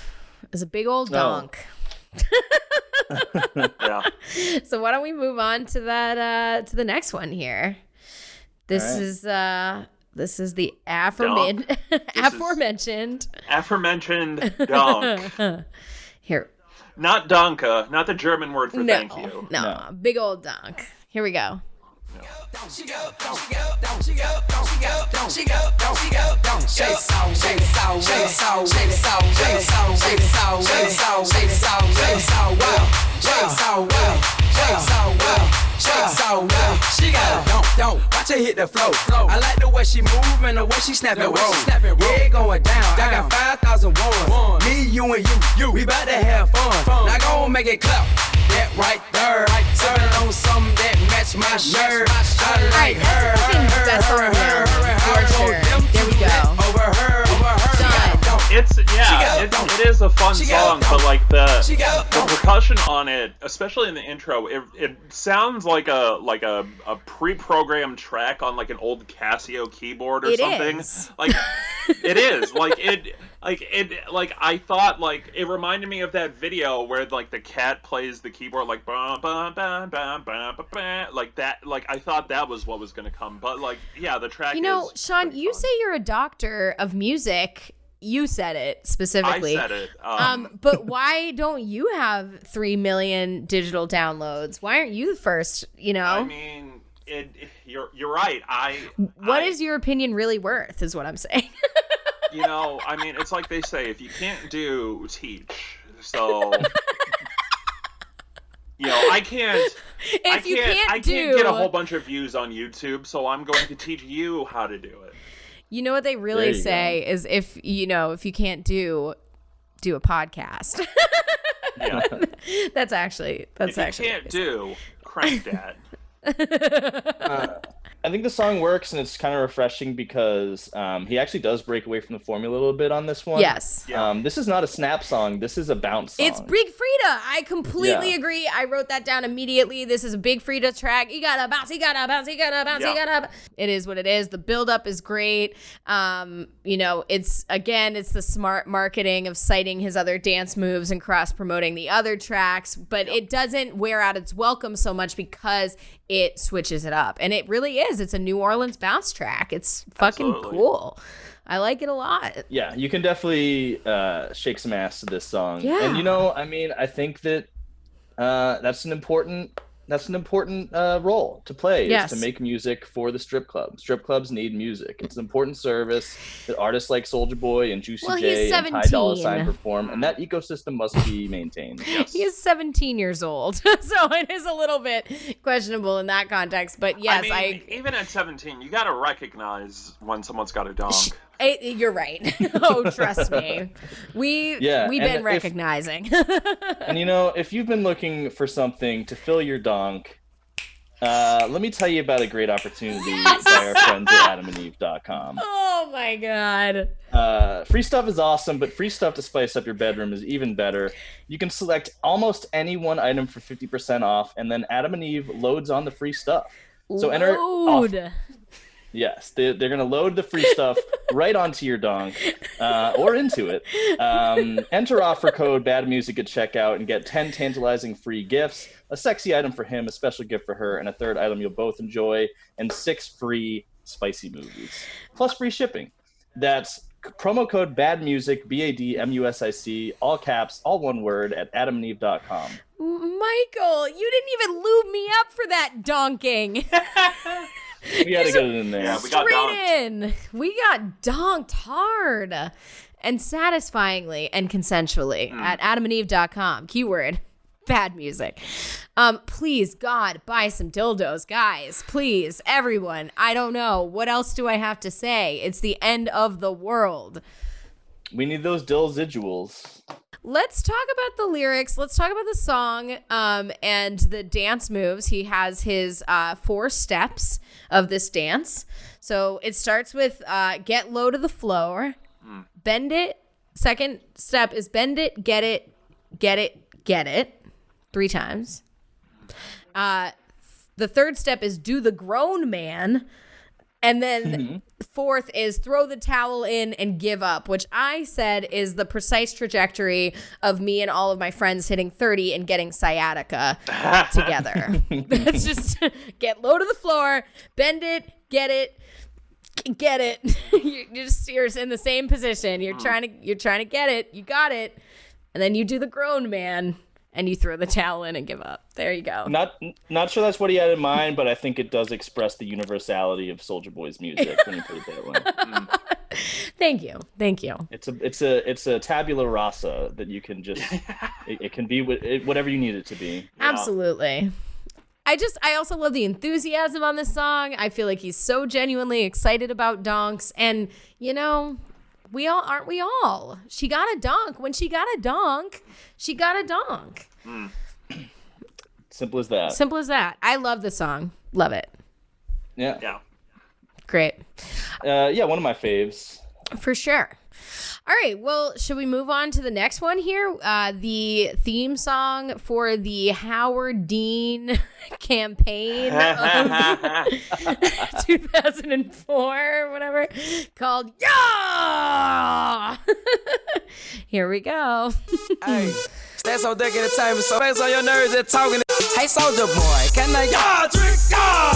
is a big old
No.
donk
Yeah.
so why don't we move on to that uh to the next one here? This
right.
is uh this is the aforementioned aforementioned
Aforementioned dunk.
here.
Not donka, not the German word for
No,
thank you.
no,
No.
big old dunk. Here we go.
Don't she go, don't she go, don't she go, don't she go, don't she go, don't she go, don't shake it out, shake it out, shake it out, shake it out, shake it out, shake it out, shake it out, shake it out, shake it out, well, shake it out, well, shake it out, well, shake it well. She got a don't, don't. Watch her hit the flow. I like the way she move and the way she snap and roll. Yeah, it going down. I got five thousand ones. Me, you, and you, you. We bout to have fun. Now go and make it clap. That right there. Sipping on something that match my shirt. I like her, her, her, her, her, her,
sure.
them
There we
two
go.
lit Over her, over her. She got a don't.
It's yeah,
got-
it, it is a fun
She got-
song, but like the the percussion on it, especially in the intro, it, it sounds like a like a, a pre-programmed track on like an old Casio keyboard or
It
something.
is.
Like it is like it like it like I thought like it reminded me of that video where like the cat plays the keyboard like bah, bah, bah, bah, bah, bah, bah, like that like I thought that was what was gonna come, but like yeah, the track.
You know,
is
Sean,
pretty
you
fun.
say you're a doctor of music. You said it specifically.
I said it. Um,
Um, but why don't you have three million digital downloads? Why aren't you the first? You know,
I mean, it, you're you're right. I
what
I-
is your opinion really worth? Is what I'm saying.
you know? I mean, it's like they say, if you can't do, teach. So. You know, I can't. I
if you
can't,
can't,
I can't get a whole bunch of views on YouTube, so I'm going to teach you how to do it.
You know what they really
There you
say is if you know if you can't do, do a podcast.
Yeah.
that's actually that's actually
if you can't
what they say.
do, crank that.
Uh, I think the song works and it's kind of refreshing because um, he actually does break away from the formula a little bit on this one.
Yes.
Yeah.
Um, this is not a snap song. This is a bounce song.
It's Big Freedia. I completely
Yeah.
agree. I wrote that down immediately. This is a Big Freedia track. You gotta bounce, you gotta bounce, you gotta bounce, you
Yeah.
gotta. It is what it is. The buildup is great. Um, you know, it's again, it's the smart marketing of citing his other dance moves and cross promoting the other tracks, but it doesn't wear out its welcome so much because it switches it up. And it really is. It's a New Orleans bounce track. It's fucking
Absolutely.
cool. I like it a lot.
yeah, you can definitely uh, shake some ass to this song.
Yeah.
And you know, I mean, I think that uh, that's an important that's an important uh, role to play is
Yes.
to make music for the strip club. Strip clubs need music. It's an important service that artists like Soulja Boy and Juicy
Well, he's
J and Ty Dolla Sign perform, and that ecosystem must be maintained.
He is 17 years old, so it is a little bit questionable in that context. But yes,
I
I,
even at 17, you gotta recognize when someone's got a donk.
I- you're right. oh, trust me, we
Yeah,
we've been
if-
recognizing.
And you know, if you've been looking for something to fill your donk, uh, let me tell you about a great opportunity by our friends at adamandeve.com.
oh my god.
Uh, free stuff is awesome, but free stuff to spice up your bedroom is even better. You can select almost any one item for 50% off, and then Adam and Eve loads on the free stuff. So enter off-. Yes, they, they're going to load the free stuff right onto your donk uh, or into it. Um, enter offer code bad music at checkout and get 10 tantalizing free gifts a sexy item for him, a special gift for her, and a third item you'll both enjoy, and six free spicy movies, plus free shipping. That's promo code bad music, B A D M U S I C, all caps, all one word at adamandeve.com.
Michael, you didn't even lube me up for that donking.
We got to get it in there.
Yeah, we got
Straight
donked.
in. We got donked hard and satisfyingly and consensually
Hmm.
at adamandeve.com. Keyword bad music. Um, please, God, buy some dildos, guys. Please, everyone. I don't know. What else do I have to say? It's the end of the world.
We need those residuals.
Let's talk about the lyrics. Let's talk about the song um, and the dance moves. He has his uh, four steps of this dance. So it starts with uh, get low to the floor, bend it. Second step is bend it, get it, get it, get it, three times. Uh, the third step is do the grown man. And then
Mhm.
Fourth is throw the towel in and give up, which I said is the precise trajectory of me and all of my friends hitting 30 and getting sciatica together. That's just get low to the floor, bend it, get it, get it. you're you're just you're in the same position. You're mm. trying to you're trying to get it. You got it, and then you do the grown man and you throw the towel in and give up. There you go.
Not not sure that's what he had in mind, but I think it does express the universality of Soulja Boy's music when you put it that way.
Thank you, thank you.
It's a it's a it's a tabula rasa that you can just it, it can be whatever you need it to be.
Absolutely. I just I also love the enthusiasm on this song. I feel like he's so genuinely excited about donks and you know, we all aren't we all. She got a donk. When she got a donk, she got a donk.
Simple as that.
Simple as that. I love the song. Love it.
Yeah.
Yeah.
Great.
Uh, yeah, one of my faves.
For sure. All right. Well, should we move on to the next one here? Uh, the theme song for the Howard Dean campaign of 2004 or whatever called Yeah! here we go.
Hey, stand so dick in the time, so face on your nerves and talking. Hey, soulja boy, can I? Yeah, drink, yeah.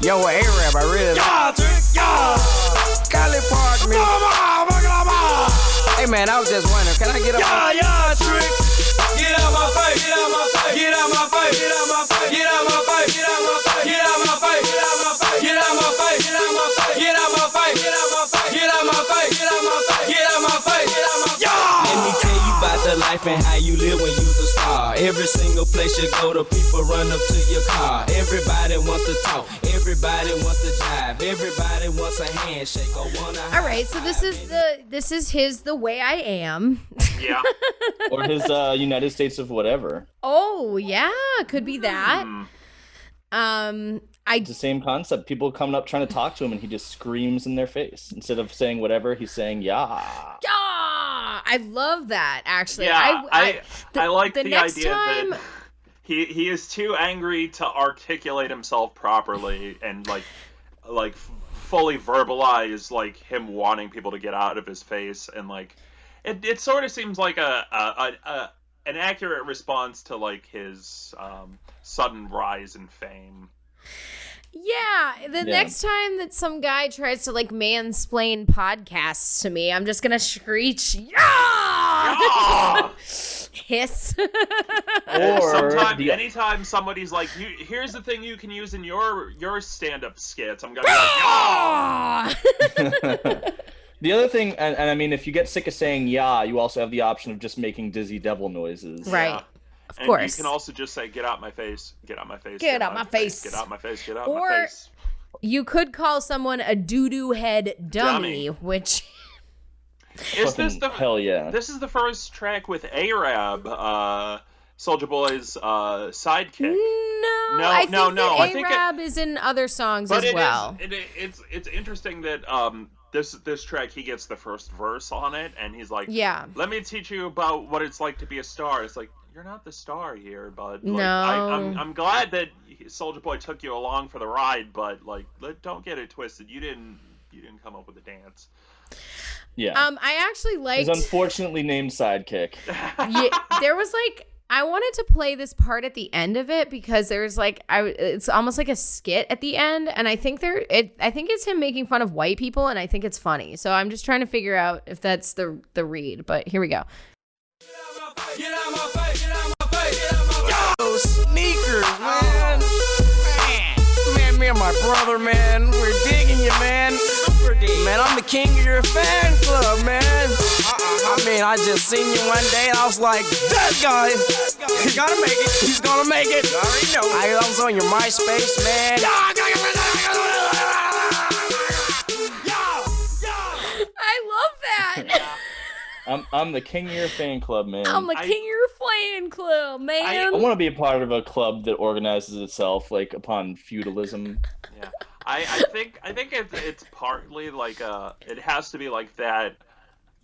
Yo, a Arab, I really. Yeah, drink, yeah. Cali Park, me. Hey, man, I was just wondering, can I get up? Yeah, yeah, drink. Get out my face, get out my face, get out my face, get out my face, get out my face, get out my face, get out my face, get out my face, get out my face, get out my face, get out my face, get out my face, get out my face, get out my face, get out my face, get out my face. Let me tell you about the life and how you live when you's a star. Every single place you go, the people run up to your car. Everybody wants to talk, everybody wants to jive, everybody wants a handshake or wanna.
All right. So this is the this is his The Way I Am.
Yeah.
Or his uh, United States of whatever.
Oh, yeah, could be that. Um I
It's the same concept. People coming up trying to talk to him, and he just screams in their face. Instead of saying whatever, he's saying yeah.
yeah, I love that actually.
Yeah, I I,
the-
like
the
the,
next
idea
time-
that he he is too angry to articulate himself properly and like like fully verbalize like him wanting people to get out of his face and like it it sort of seems like a a, a, a an accurate response to like his um, sudden rise in fame.
Yeah, the
Yeah.
next time that some guy tries to like mansplain podcasts to me, I'm just gonna screech, yeah,
Ah!
hiss.
Or
Sometime,
the-
anytime somebody's like, you, "Here's the thing you can use in your your stand-up skits," I'm gonna be like, "Yeah!"
the other thing, and, and I mean, if you get sick of saying yeah, you also have the option of just making dizzy devil noises.
right, of
And
course.
You can also just say, "Get out my face! Get out my face!
Get out my face."
Get out my face! Get out
Or-
my face!"
Or you could call someone a doo doo head dummy,
Dummy.
which
Is this the
hell yeah.
This is the first track with Arab, uh, Soulja Boy's uh, sidekick.
no,
No,
I think
no, no,
that
I think
Arab is in other songs
But
as
it is-
well.
it, it's it's interesting that um this this track he gets the first verse on it, and he's like,
Yeah.
let me teach you about what it's like to be a star. It's like you're not the star here, but like,
No.
I, I'm I'm glad that Soulja Boy took you along for the ride, but like let, don't get it twisted. You didn't you didn't come up with a dance.
Yeah.
Um, I actually
His
liked.
unfortunately named sidekick.
yeah, there was like I wanted to play this part at the end of it because there's like I it's almost like a skit at the end and I think there it I think it's him making fun of white people and I think it's funny. So I'm just trying to figure out if that's the the read, but here we go.
Get out my face, get out my face, get out my face. Yo, sneakers, man. Man, man, me and my brother, man, we're digging you, man. Super. Man, I'm the king of your fan club, man. I mean, I just seen you one day and I was like, that guy, he's gonna make it. He's gonna make it. You already know. I, I was on your MySpace, man.
I love that.
I'm I'm the king of your fan club, man.
I'm the
I-
king of your fan club, man.
I want to be a part of a club that organizes itself like upon feudalism.
Yeah, I, I think I think it's it's partly like uh it has to be like that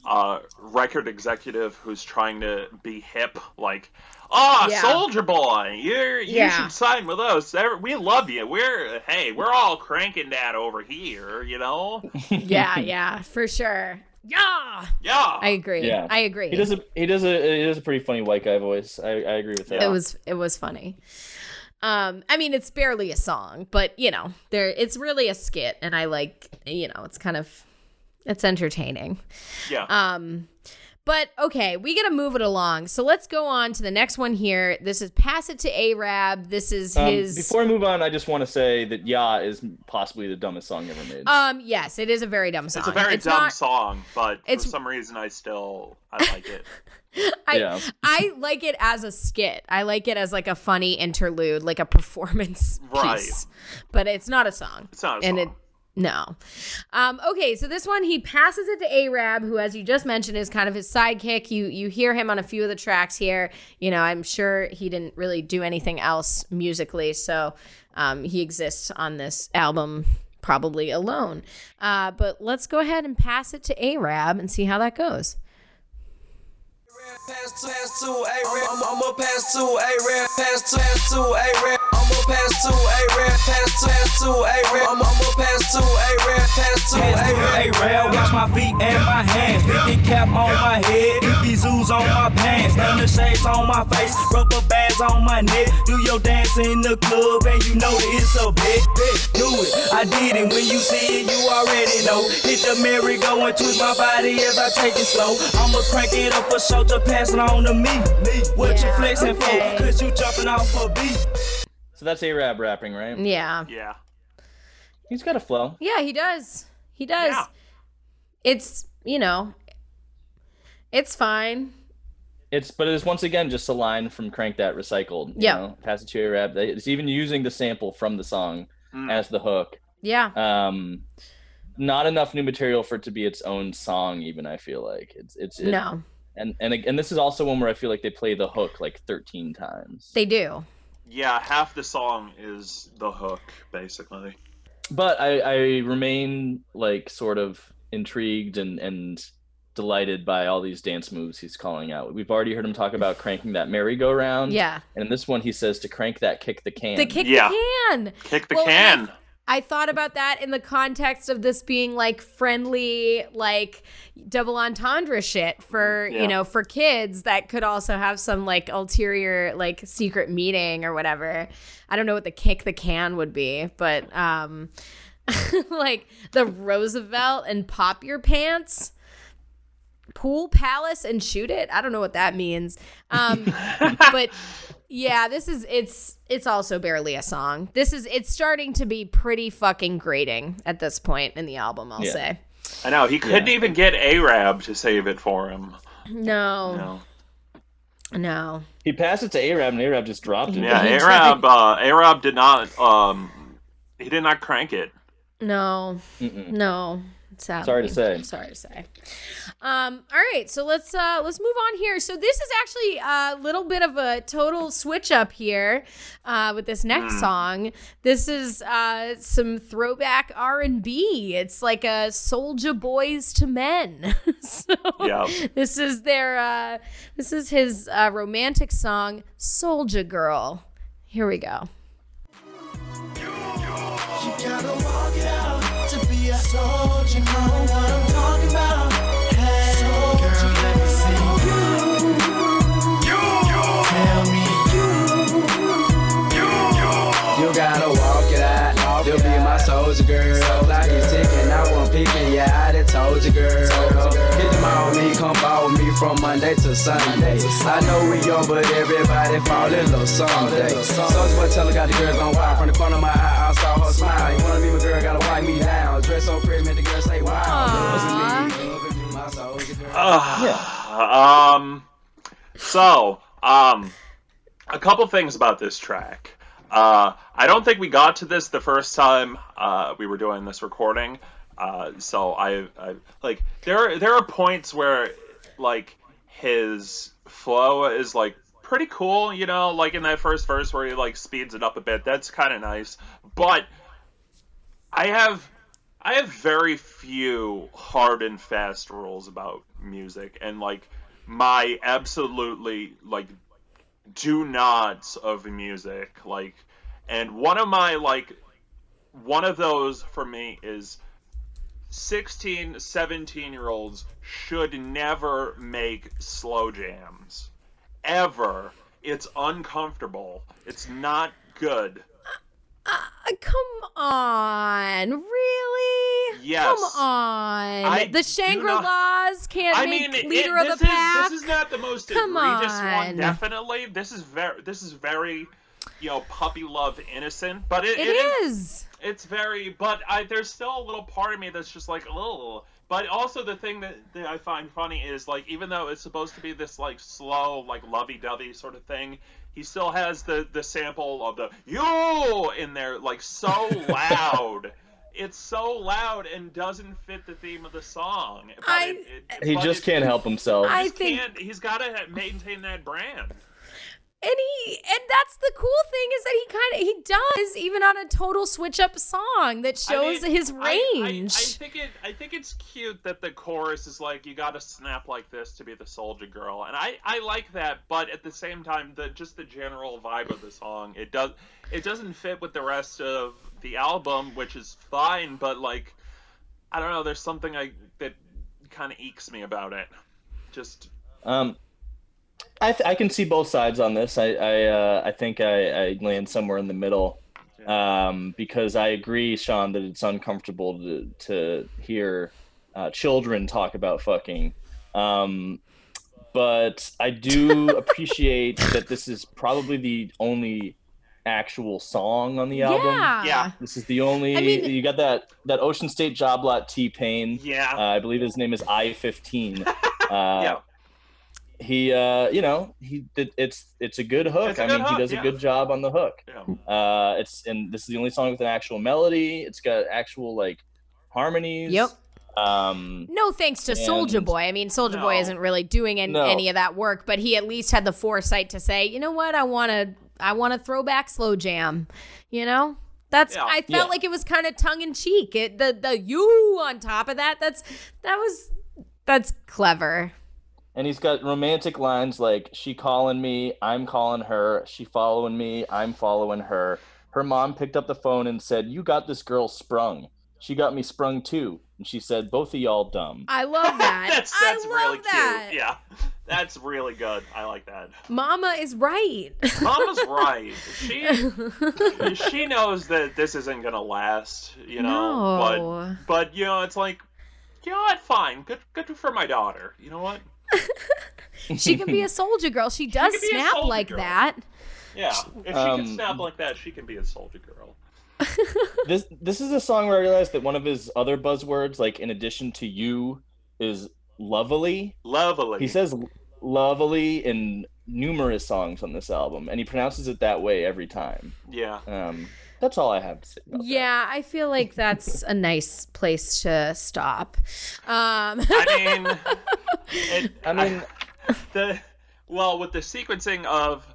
uh, record executive who's trying to be hip, like, "Oh,
Yeah.
Soulja Boy, you're you
Yeah.
should sign with us. We love you. We're hey, we're all cranking that over here, you know?
yeah, yeah, for sure. Yeah,
Yeah,
I agree.
Yeah.
I agree.
He does a he does a he does a pretty funny white guy voice. I, I agree with that.
It was it was funny. Um, I mean, it's barely a song, but you know, there it's really a skit, and I like you know, it's kind of it's entertaining.
yeah.
Um, but okay, we gotta move it along. So let's go on to the next one here. This is "Pass It to Arab." This is
Um,
his.
Before I move on, I just want to say that "Ya" is possibly the dumbest song ever made.
um, yes, it is a very dumb song.
it's a very dumb
not-
song, but for some reason I still I like it.
I,
Yeah.
I like it as a skit. I like it as like a funny interlude, like a performance
Right.
piece. But it's not a song.
It's not a
and
song.
it no. Um, okay, so this one he passes it to Arab, who, as you just mentioned, is kind of his sidekick. You you hear him on a few of the tracks here. You know, I'm sure he didn't really do anything else musically, so um, he exists on this album probably alone. Uh, but let's go ahead and pass it to Arab and see how that goes.
Pass to, pass to A-Rap. I'm, I'ma pass to A-Rap. Pass to, pass to A-Rap. I'ma pass to A-Rap. Pass to, pass to A-Rap. I'm, I'ma pass to A-Rap. Pass to A-Rap.
A-Rail, watch my feet and my hands. Big cap on my head, doofy zoos on my pants, thunder shades on my face, rubber bands on my neck. Do your dance in the club and you know that it's a big, big. Do it, I did it. When you see it, you already know. Hit the merry-go and twist my body as I take it slow. I'ma crank it up for show, just pass it on to me. me. What you flexing
okay.
for? Cause you jumping off a beat.
So that's Arab rapping, right?
Yeah.
Yeah.
He's got a flow.
Yeah, he does. He does.
Yeah.
It's, you know, it's fine.
It's but it's once again just a line from "Crank That Recycled."
Yeah.
Pass it to Arab. They- It's even using the sample from the song
Mm.
as the hook.
Yeah.
Um, not enough new material for it to be its own song. Even I feel like it's it's it,
no,
And and and this is also one where I feel like they play the hook like 13 times.
they do.
Yeah, half the song is the hook, basically.
but I, I remain like sort of intrigued and and delighted by all these dance moves he's calling out. We've already heard him talk about cranking that merry-go-round.
Yeah.
And in this one he says to crank that kick the can.
The kick
Yeah.
the can.
Kick the
Well, and
can.
I thought about that in the context of this being like friendly, like double entendre shit for,
Yeah.
you know, for kids that could also have some like ulterior, like secret meeting or whatever. I don't know what the kick the can would be, but um, like the Roosevelt and pop your pants. Pool palace and shoot it. I don't know what that means. Um, but yeah, this is it's it's also barely a song. This is it's starting to be pretty fucking grating at this point in the album. I'll
Yeah.
say
I know he couldn't
Yeah.
even get Arab to save it for him.
no,
No.
no.
He passed it to Arab and Arab just dropped it.
Yeah, Arab. Uh, Arab did not. Um, he did not crank it.
No,
Mm-mm.
no. Sadly.
Sorry to say.
Sorry to say. Um, all right, so let's uh let's move on here. So this is actually a little bit of a total switch up here uh, with this next song. This is uh some throwback R and B. It's like a Soulja Boys to Men. so
Yeah.
this is their uh this is his uh, romantic song Soulja Girl. Here we go.
You gotta walk out to be a soldier. Know what I'm talking about? Hey, girl, let me see you. Tell me
You walk it out. You'll be my soulja girl. Like it's ticking, I won't picking. Yeah, I done told you, girl. Hit them on me, come ball with me from Monday to Sunday. I know we young, but everybody fall in love someday. Soulja boy tell her got the girls on wild. From the corner of my eye, I saw her smile. You wanna be my girl, gotta wipe me down. Dress so pretty, make the girl say wow.
Uh, Um. So, um, a couple things about this track. Uh, I don't think we got to this the first time uh, we were doing this recording. Uh, so I, I like there. are, There are points where like his flow is like pretty cool. You know, like in that first verse where he like speeds it up a bit. That's kind of nice. But I have I have very few hard and fast rules about music, and like my absolutely like do nots of music, like, and one of my like one of those for me is 16 17 year olds should never make slow jams. Ever. It's uncomfortable. It's not good
Uh, come on, really?
Yes.
Come on.
I
the Shangri Las can't
I
make
mean,
leader
this
of the pack.
is this is not the most
Come
egregious
on.
one. Definitely, this is very this is very, you know, puppy love innocent. But it,
it
it is
is.
it's very. But I there's still a little part of me that's just like oh. But also the thing that, that I find funny is like even though it's supposed to be this like slow like lovey-dovey sort of thing, he still has the the sample of the yo in there like so loud. It's so loud and doesn't fit the theme of the song. But
I-
it- it-
He
but
just
it-
can't help himself.
I
just
think-
can't, he's got to maintain that brand.
And he and that's the cool thing is that he kind of he does even on a total switch up song that
I
shows
mean,
his
I- I-
range.
I, think it. I think it's cute that the chorus is like, "You got to snap like this to be the soulja girl," and I, I like that. But at the same time, the just the general vibe of the song, it does, it doesn't fit with the rest of the album, which is fine. But like, I don't know. There's something I that kind of ekes me about it. Just
Um, I th- I can see both sides on this. I I uh, I think I, I land somewhere in the middle. Um, because I agree, Sean, that it's uncomfortable to to hear uh, children talk about fucking. Um, but I do appreciate that this is probably the only actual song on the album.
yeah.
Yeah.
This is the only
I mean-
you got that that Ocean State job lot T Pain.
yeah,
Uh, I believe his name is I fifteen. Uh,
yeah.
He uh you know he did it's it's a good hook
It's a
i
good
mean
hook,
he does
yeah.
a good job on the hook
yeah.
uh it's and this is the only song with an actual melody it's got actual like harmonies
Yep.
um
No thanks to
Soulja
Boy. I mean, Soulja Boy isn't really doing an,
No.
any of that work, but he at least had the foresight to say, you know what, I want to, I want to throw back slow jam. You know, that's.
Yeah.
I felt
Yeah.
like it was kind of tongue in cheek. It the the you on top of that. That's that was that's clever.
And he's got romantic lines like she calling me i'm calling her she following me i'm following her her mom picked up the phone and said you got this girl sprung she got me sprung too and she said both of y'all dumb
I love that.
that's that's
I
really
that.
cute. Yeah, that's really good. I like that.
Mama is right.
Mama's right. She she knows that this isn't gonna last, you know.
No.
But but you know, it's like, you know what? Fine. Good good for my daughter. You know what?
she can be a soulja girl. She does
can be a
snap like
girl.
that.
Yeah. If she
Um,
can snap like that, she can be a soulja girl.
this this is a song where I realized that one of his other buzzwords, like in addition to you, is lovely.
Lovely.
He says lovely in numerous songs on this album, and he pronounces it that way every time.
Yeah.
Um, that's all I have to say. About that.
Yeah, I feel like that's a nice place to stop. Um,
I mean, it,
I mean,
the well with the sequencing of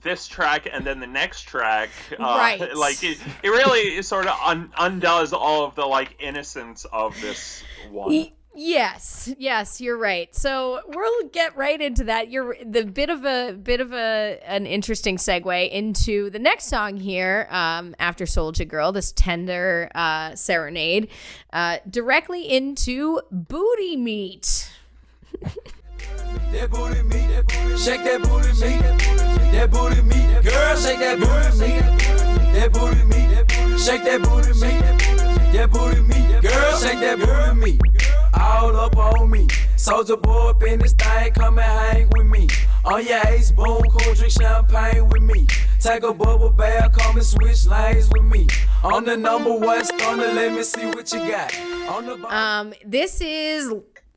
this track and then the next track uh,
Right.
like it, it really sort of un- undoes all of the like innocence of this one
y- yes, yes, you're right. So we'll get right into that. You're the bit of a bit of a an interesting segue into the next song here. Um, after Soulja Girl, this tender uh, serenade, uh, directly into booty meat.
That booty meat, shake that booty meat, that booty meat, girl, shake that booty meat, that booty meat, shake that booty meat, that booty meat, girl, shake that booty meat, all up on me. Soulja boy up in this thing, come and hang with me. On your ace boom, cool, drink champagne with me. Take a bubble bath, come and switch lanes with me. On the number one stunner, let me see what you got. On the bottom.
Um, this is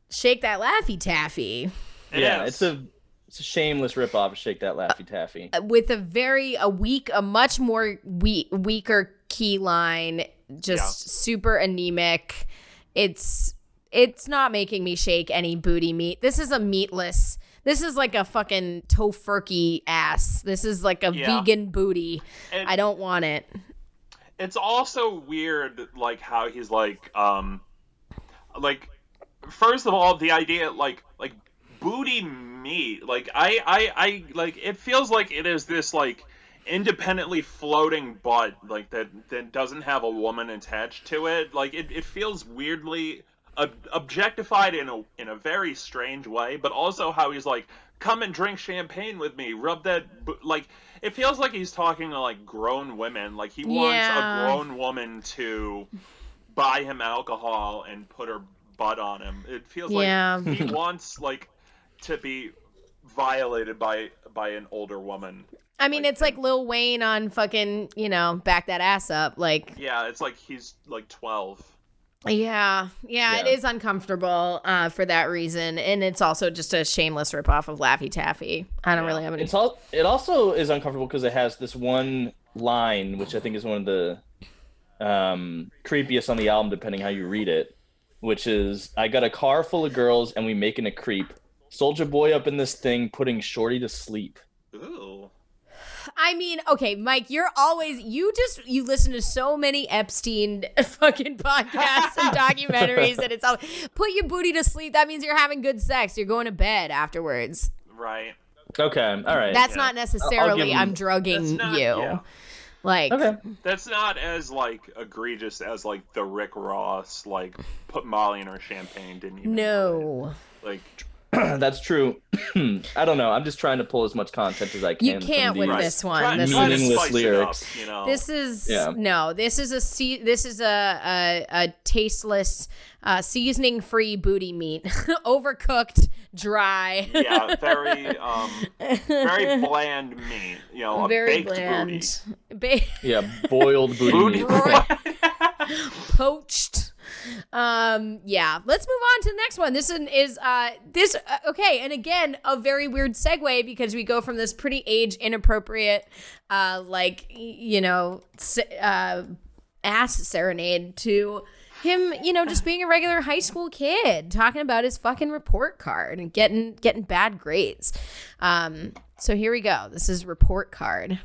Shake That Laffy Taffy.
Yeah,
is.
it's a it's a shameless ripoff of Shake That Laffy Taffy.
with a very a weak a much more weak weaker key line just super anemic it's it's not making me shake any booty meat. This is a meatless this is like a fucking tofurkey ass. This is like a
Yeah.
vegan booty.
And-
i don't want it.
It's also weird like how he's like um like first of all the idea like like booty meat. Like I I I like it feels like it is this like independently floating butt like that that doesn't have a woman attached to it. Like it, it feels weirdly ob- objectified in a in a very strange way but also how he's like come and drink champagne with me rub that bu-" like it feels like he's talking to like grown women like he wants
Yeah.
a grown woman to buy him alcohol and put her butt on him it feels
Yeah.
like he wants like to be violated by by an older woman
I mean,
Like,
it's like Lil Wayne on fucking, you know, back that ass up. Like,
yeah it's like he's like 12
yeah, yeah, it
Yeah.
is uncomfortable uh, for that reason, and it's also just a shameless ripoff of Laffy Taffy. I don't
Yeah.
really have any.
It's all. It also is uncomfortable because it has this one line, which I think is one of the um, creepiest on the album, depending how you read it. Which is, I got a car full of girls and we making a creep. Soulja boy up in this thing, putting Shorty to sleep.
Ooh.
I mean, okay, Mike, you're always you just you listen to so many Epstein fucking podcasts and documentaries that it's all put your booty to sleep. That means you're having good sex. You're going to bed afterwards.
right
Okay, all right.
That's
Yeah.
not necessarily
him-
I'm drugging
not-
you.
yeah.
Like
okay.
that's not as like egregious as like the rick ross like put molly in her champagne didn't even know
no.
like
That's true. I don't know. I'm just trying to pull as much content as I can.
You can't
from
with this one.
try,
This
try to
Meaningless lyrics.
up, you know
This is
Yeah.
no. This is a se- This is a a, a tasteless, uh, seasoning free booty meat, overcooked, dry.
yeah very um very bland meat you know a
Very
baked
bland.
booty
Ba-
Yeah, boiled booty.
Booty.
meat.
poached. Um, yeah. Let's move on to the next one. This one is uh this uh, okay, and again a very weird segue because we go from this pretty age inappropriate, uh, like you know, uh, ass serenade to him, you know, just being a regular high school kid, talking about his fucking report card and getting getting bad grades. Um, so here we go. This is report card.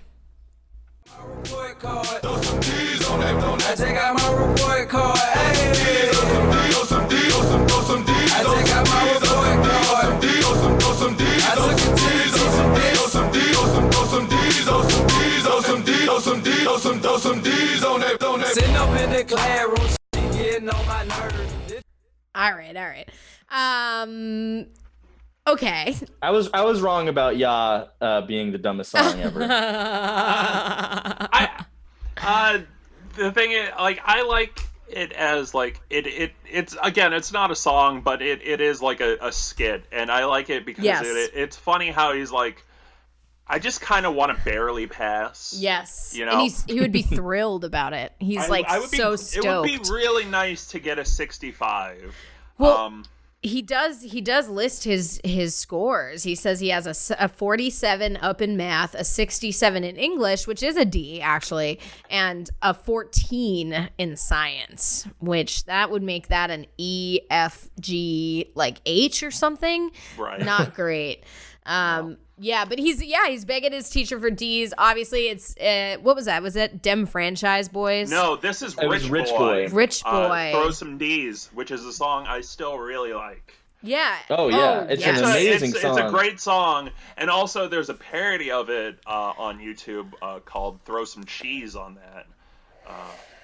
All right, all right. Um, okay.
I was I was wrong about Ya uh, being the dumbest song ever.
I, uh, the thing is, like, I like it as like it it it's again, it's not a song, but it, it is like a, a skit, and I like it because
Yes.
it, it's funny how he's like, I just kind of want to barely pass.
Yes.
You
and
know?
he's he would be thrilled about it. He's
I-
like
I would be-
so
It would be really nice to get a 65.
Well,
um,
he does he does list his his scores. He says he has a, a 47 up in math, a 67 in English, which is a D actually, and a 14 in science, which that would make that an E F G like H or something.
Right.
Not great. Um yeah, but he's yeah, he's begging his teacher for D's. Obviously, it's uh, what was that? Was it Dem Franchise Boys?
no, this is
It was
Rich,
Rich
Boy.
Boy.
Rich
Uh,
Boy.
Throw some D's, which is a song I still really like.
Yeah.
Oh, yeah, it's
yes.
an
It's a-
amazing
it's, It's a
song.
great song, and also there's a parody of it uh, on YouTube uh, called "Throw Some Cheese on That," uh,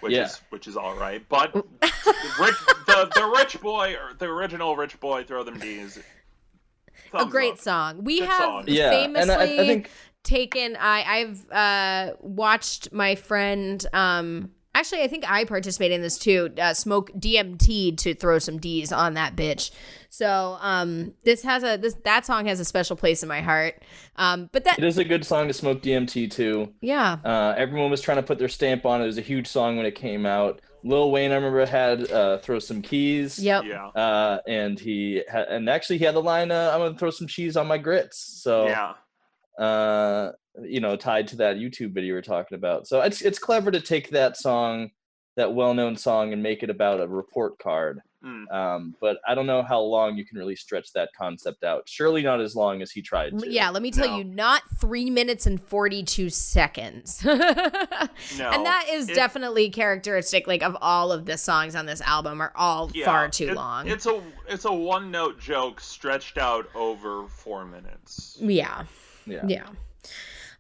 which
Yeah.
is which is all right. But the rich, the, the rich boy, or the original rich boy, "Throw Them D's."
A great
up.
song. We
Good
have
song.
Yeah,
famously
I- I think-
taken. I I've uh, watched my friend. Um, actually, I think I participated in this too. Uh, smoke DMT to throw some D's on that bitch. So um, this has a this that song has a special place in my heart. Um, but that
It is a good song to smoke DMT to.
yeah.
Uh, everyone was trying to put their stamp on it. It was a huge song when it came out. Lil Wayne, I remember, had uh, "Throw Some Keys."
Yep.
Yeah,
Uh, and he had, and actually he had the line, uh, "I'm gonna throw some cheese on my grits." So,
yeah,
uh, you know, tied to that YouTube video we were talking about. So it's it's clever to take that song, that well-known song, and make it about a report card.
Mm.
Um, but I don't know how long you can really stretch that concept out. Surely not as long as he tried to.
Yeah, let me tell
No.
you, not three minutes and 42 seconds.
No,
and that is
it-
definitely characteristic, like, of all of the songs on this album are all
Yeah,
far too
it-
long.
It's a it's a one note joke stretched out over four minutes.
yeah.
Yeah.
Yeah.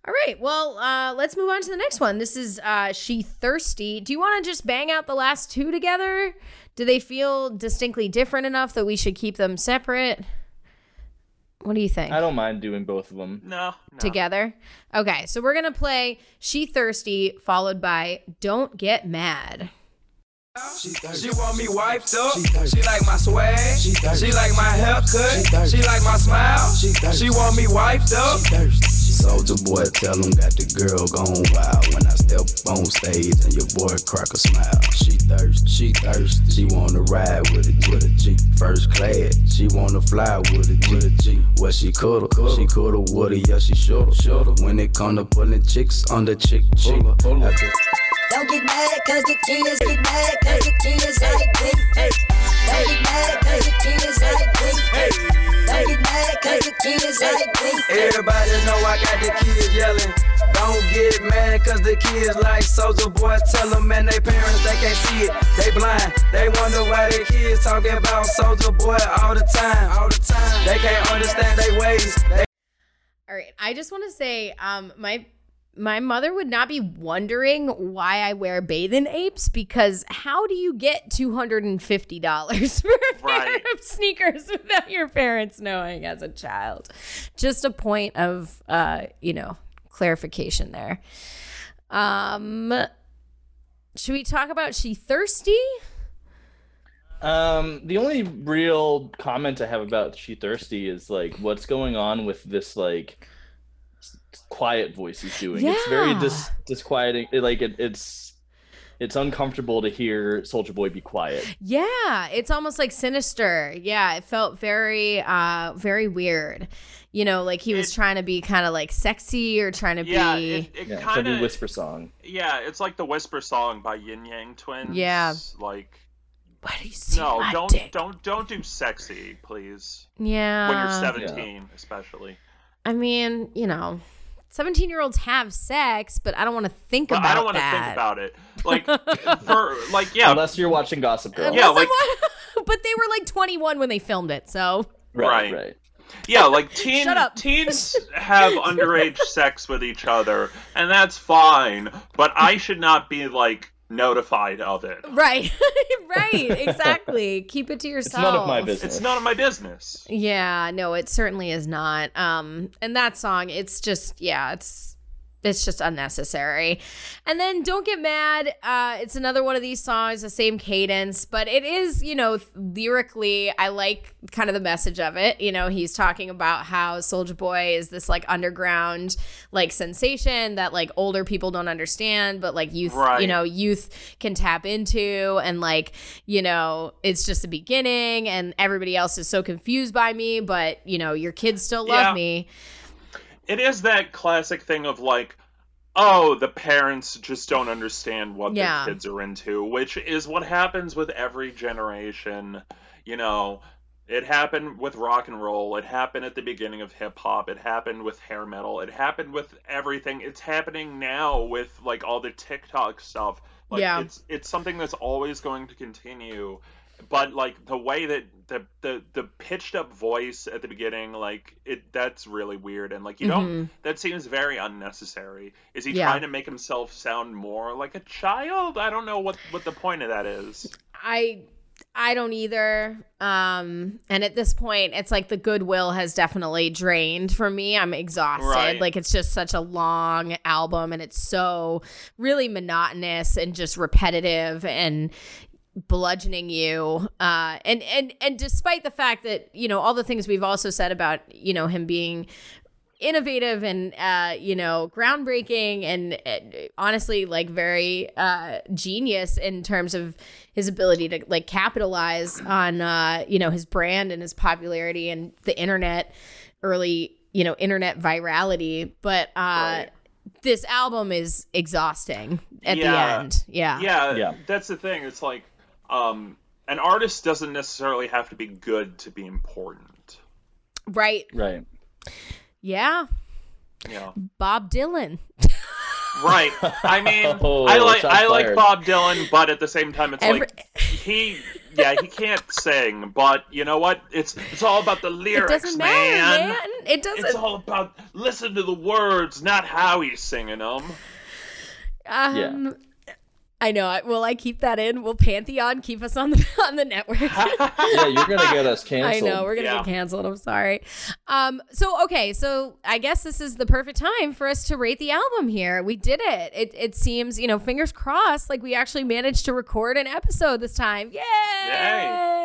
All right. Well, uh, let's move on to the next one. This is uh, She Thirsty. Do you want to just bang out the last two together? Do they feel distinctly different enough that we should keep them separate? What do you think?
I don't mind doing both of them.
No, no.
Together? Okay. So we're going to play She Thirsty followed by Don't Get Mad.
She want me wiped up. She like my swag. She like my haircut. She like my smile. She want me wiped up.
Soulja boy, tell him got the girl gone wild. When I step on stage and your boy crack a smile. She thirst, she thirst. She wanna ride with a with a G, first class. She wanna fly with a G, with a G. Well she coulda, she coulda, woulda, yeah she shoulda, shoulda. When it come to pulling chicks on the chick, chick. After-
Don't get mad cause the kids get mad cause the kids like me. Don't get mad cause the kids like me. Don't get cause the kids like me.
Everybody know I got the kids yelling. Don't get mad cause the kids like Soulja Boy. Tell them man, they parents, they can't see it. They blind. They wonder why their kids talking about Soulja Boy all the time. All the time. They can't understand their ways. They
All right. I just want to say, um, my my mother would not be wondering why I wear bathing apes because how do you get two hundred and fifty dollars for a pair
Right.
of sneakers without your parents knowing as a child? Just a point of uh, you know, clarification there. Um should we talk about she thirsty?
Um, the only real comment I have about She Thirsty is like what's going on with this like quiet voice he's doing. It's very dis disquieting. it- Like it, it's it's uncomfortable to hear Soulja Boy be quiet.
Yeah, it's almost like sinister. Yeah, it felt very uh very weird. You know, like he was
It-
trying to be kind of like sexy or trying to
Yeah,
be
it, it
Yeah, it's
kind
like a
of
whisper song.
yeah, it's like the whisper song by Yin Yang Twins.
Yeah.
like
What do you see?
no,
my
don't
dick?
don't don't do sexy, please.
Yeah.
when you're 17, especially.
I mean, you know, 17 year olds have sex, but I don't want to think
But
about
I don't want to think about it. Like for like yeah,
Unless you're watching Gossip Girl.
Yeah, like-
but they were like 21 when they filmed it, so
right,
right.
right.
yeah, like teen,
Shut up.
teens have underage sex with each other, and that's fine. But I should not be like notified of it.
right, right, exactly. Keep it to yourself.
It's none of my business.
It's none of my business.
Yeah, no, it certainly is not. Um, and that song, it's just, yeah, it's it's just unnecessary. And then Don't Get Mad, uh, it's another one of these songs, the same cadence, but it is, you know, lyrically, I like kind of the message of it. You know, he's talking about how Soulja Boy is this like underground like sensation that like older people don't understand, but like youth, you know, youth can tap into and like you know it's just the beginning and everybody else is so confused by me but you know your kids still love
Yeah.
me
It is that classic thing of like, oh, the parents just don't understand what
Yeah.
their kids are into, which is what happens with every generation. You know, it happened with rock and roll. It happened at the beginning of hip hop. It happened with hair metal. It happened with everything. It's happening now with like all the TikTok stuff. Like
Yeah.
it's it's something that's always going to continue. But like the way that the the the pitched up voice at the beginning, like it that's really weird and like you don't that seems very unnecessary. Is he
Mm-hmm. Yeah.
trying to make himself sound more like a child? I don't know what what the point of that is.
i i don't either um and at this point it's like the goodwill has definitely drained for me i'm exhausted
Right.
like it's just such a long album and it's so really monotonous and just repetitive and bludgeoning you uh and and and despite the fact that you know all the things we've also said about you know him being innovative and uh you know groundbreaking and uh, honestly like very uh genius in terms of his ability to like capitalize on uh you know his brand and his popularity and the internet early you know internet virality but uh
Right.
this album is exhausting at
Yeah.
the end yeah
yeah,
Yeah.
that's the thing. It's like, um, an artist doesn't necessarily have to be good to be important.
Right.
Right.
Yeah.
Yeah.
Bob Dylan.
Right. I mean,
Oh,
I like
shots
I like. Bob Dylan, but at the same time, it's
Every-
like he, yeah, he can't sing. But you know what? It's it's all about the lyrics,
It
lyrics,
doesn't matter, man. It
It's
doesn't.
It's all about listen to the words, not how he's singing them.
Um, I know. I- Will I keep that in? Will Pantheon keep us on the on the network?
Yeah, you're gonna get us canceled.
I know we're gonna
Yeah.
get canceled. I'm sorry. Um. So okay. So I guess this is the perfect time for us to rate the album. Here we did it. It it seems you know fingers crossed like we actually managed to record an episode this time. Yay!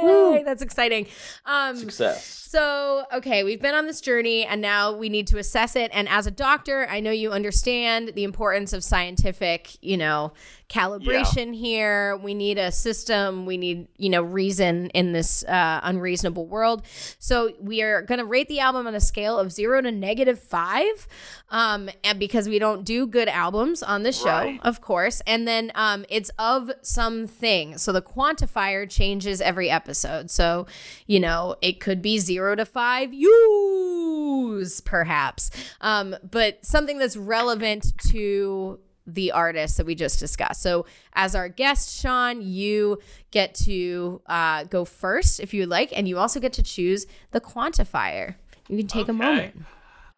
Yay! That's exciting. Um.
Success.
So, okay, we've been on this journey and now we need to assess it. And as a doctor, I know you understand the importance of scientific, you know, calibration here. We need a system, we need, you know, reason in this uh, unreasonable world. So, we are going to rate the album on a scale of zero to negative five. Um, and because we don't do good albums on this show,
Right.
of course. And then um, it's of something. So the quantifier changes every episode. So, you know, it could be zero to five use, perhaps. Um, but something that's relevant to the artist that we just discussed. So, as our guest, Sean, you get to uh, go first if you would like, and you also get to choose the quantifier. You can take a moment.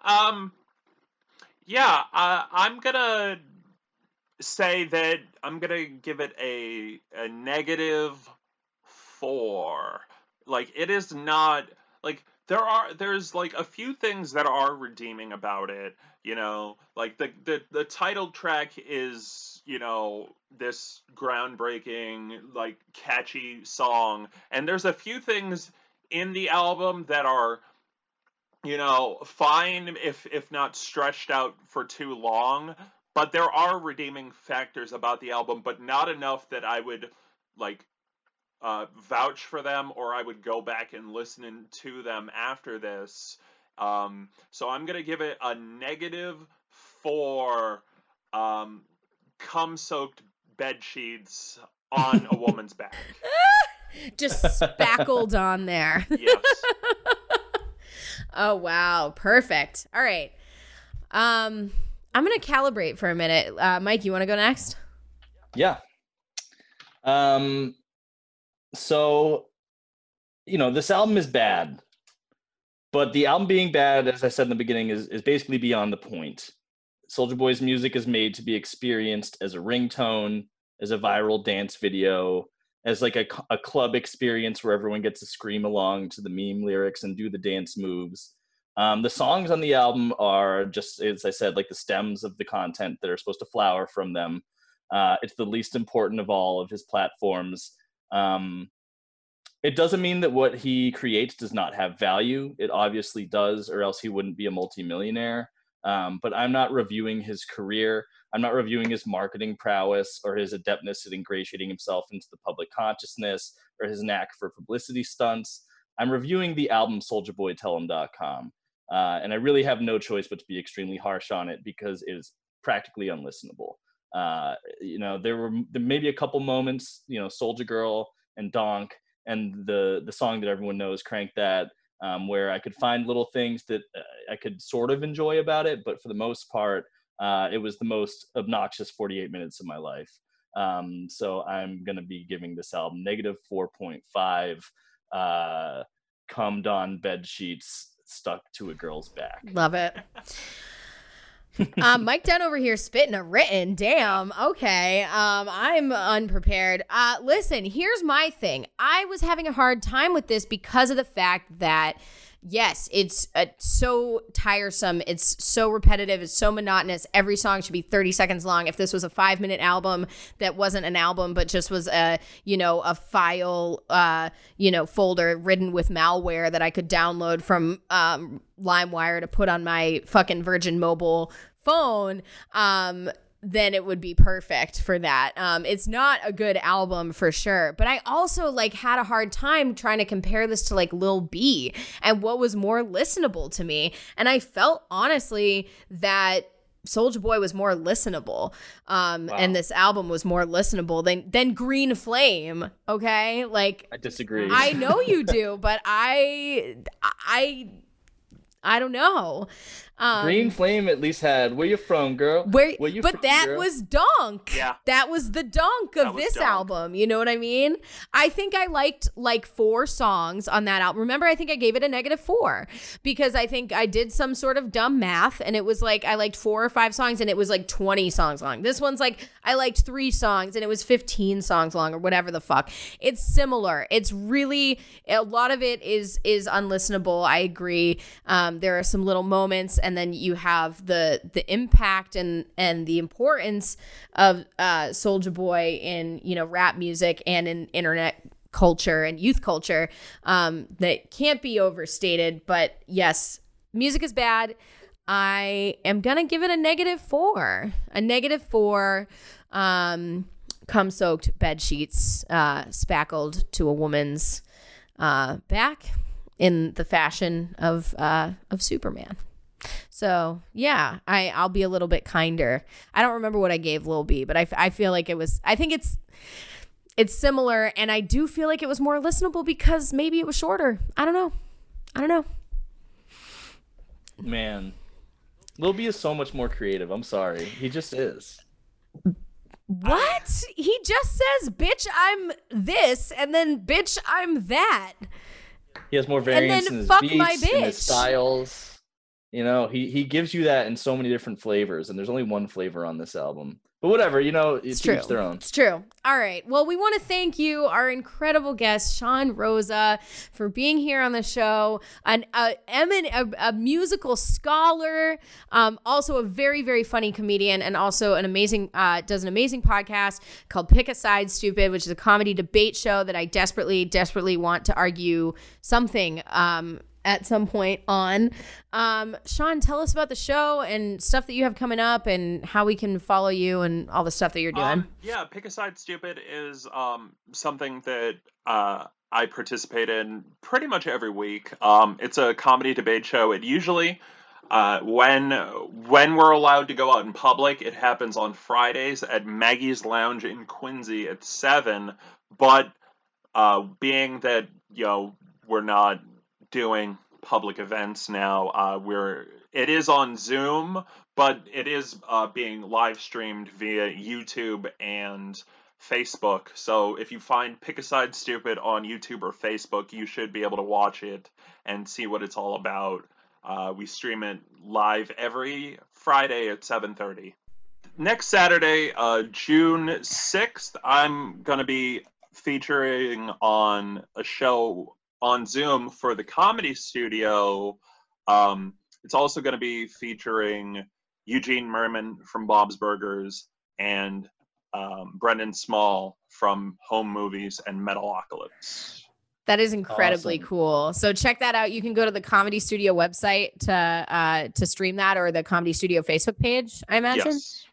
Um, yeah, uh, I'm gonna say that I'm gonna give it a a negative four. Like it is not like there are there's like a few things that are redeeming about it. You know, like the the the title track is you know this groundbreaking like catchy song, and there's a few things in the album that are you know, fine if if not stretched out for too long, but there are redeeming factors about the album, but not enough that I would like uh, vouch for them or I would go back and listen to them after this. Um, so I'm gonna give it a negative four um, cum soaked bed sheets on a woman's back.
Just spackled on there.
Yes.
Oh wow, perfect. All right. Um I'm going to calibrate for a minute. Uh Mike, you want to go next?
Yeah. Um so you know, this album is bad. But the album being bad, as I said in the beginning, is, is basically beyond the point. Soulja Boy's music is made to be experienced as a ringtone, as a viral dance video, as like a, a club experience where everyone gets to scream along to the meme lyrics and do the dance moves. Um, the songs on the album are just, as I said, like the stems of the content that are supposed to flower from them. Uh, it's the least important of all of his platforms. Um, it doesn't mean that what he creates does not have value. It obviously does, or else he wouldn't be a multimillionaire. Um, but I'm not reviewing his career. I'm not reviewing his marketing prowess or his adeptness at ingratiating himself into the public consciousness or his knack for publicity stunts. I'm reviewing the album Souljaboytellem.com. Uh, and I really have no choice but to be extremely harsh on it because it is practically unlistenable. Uh, you know, there were there may be a couple moments, you know, Soulja Girl and Donk and the the song that everyone knows, Crank Dat, um, where I could find little things that uh, I could sort of enjoy about it, but for the most part, uh, it was the most obnoxious 48 minutes of my life. Um, so I'm gonna be giving this album negative 4.5. Uh, cummed on bed sheets stuck to a girl's back.
Love it. Um, Mike Dunn over here spitting a written. Damn. Okay. Um, I'm unprepared. Uh, listen, here's my thing. I was having a hard time with this because of the fact that yes, it's uh, so tiresome. It's so repetitive. It's so monotonous. Every song should be 30 seconds long. If this was a five minute album that wasn't an album, but just was a, you know, a file, uh, you know, folder ridden with malware that I could download from um, LimeWire to put on my fucking Virgin Mobile phone, um, then it would be perfect for that. Um, it's not a good album for sure, but I also like had a hard time trying to compare this to like Lil B and what was more listenable to me. And I felt honestly that Soulja Boy was more listenable, um, and this album was more listenable than than Green Flame. Okay, like
I disagree.
I know you do, but I I I don't know. Um,
Green Flame at least had "Where you from, girl?"
Where,
Where you
but
from,
that
girl?
was Dunk.
Yeah.
That was the Dunk of this
Dunk.
album. You know what I mean? I think I liked like four songs on that album. Remember, I think I gave it a negative four because I think I did some sort of dumb math and it was like I liked four or five songs and it was like 20 songs long. This one's like I liked three songs and it was 15 songs long or whatever the fuck. It's similar. It's really a lot of it is is unlistenable. I agree. Um, there are some little moments and then you have the the impact and and the importance of uh Soulja Boy in you know rap music and in internet culture and youth culture um that can't be overstated. But yes music is bad. I am gonna give it a negative four. A negative four um cum soaked bed sheets uh spackled to a woman's uh back in the fashion of uh of Superman so yeah, I I'll be a little bit kinder. I don't remember what I gave Lil B, but I, I feel like it was. I think it's it's similar, and I do feel like it was more listenable because maybe it was shorter. I don't know. I don't know.
man. Lil B is so much more creative. I'm sorry, he just is.
What he just says, "Bitch, I'm this," and then "Bitch, I'm that."
He has more
then
variance in his
fuck
beats,
my
in his
bitch.
styles. You know, he he gives you that in so many different flavors, and there's only one flavor on this album. But whatever, you know, it's
true.
each their own.
It's true. All right. Well, we want to thank you, our incredible guest, Sean Rosa, for being here on the show. An a, a, a musical scholar, um, also a very, very funny comedian, and also an amazing, uh, does an amazing podcast called Pick a Side Stupid, which is a comedy debate show that I desperately, desperately want to argue something um, at some point on. Um, Sean, tell us about the show and stuff that you have coming up and how we can follow you and all the stuff that you're doing.
Um, yeah, Pick a Side Stupid is um, something that uh, I participate in pretty much every week. Um, it's a comedy debate show. It usually, uh, when when we're allowed to go out in public, it happens on Fridays at Maggie's Lounge in Quincy at seven. But uh, being that you know we're not doing public events now, uh, we're it is on Zoom, but it is uh, being live streamed via YouTube and Facebook. So if you find Pick a Side Stupid on YouTube or Facebook, you should be able to watch it and see what it's all about. Uh, we stream it live every Friday at 7:30. Next Saturday, uh, June 6th, I'm gonna be featuring on a show on Zoom for the Comedy Studio. Um, it's also going to be featuring Eugene Mirman from Bob's Burgers and um, Brendan Small from Home Movies and Metalocalypse.
That is incredibly
Awesome.
cool. So check that out. You can go to the Comedy Studio website to uh, to stream that, or the Comedy Studio Facebook page. I imagine.
Yes.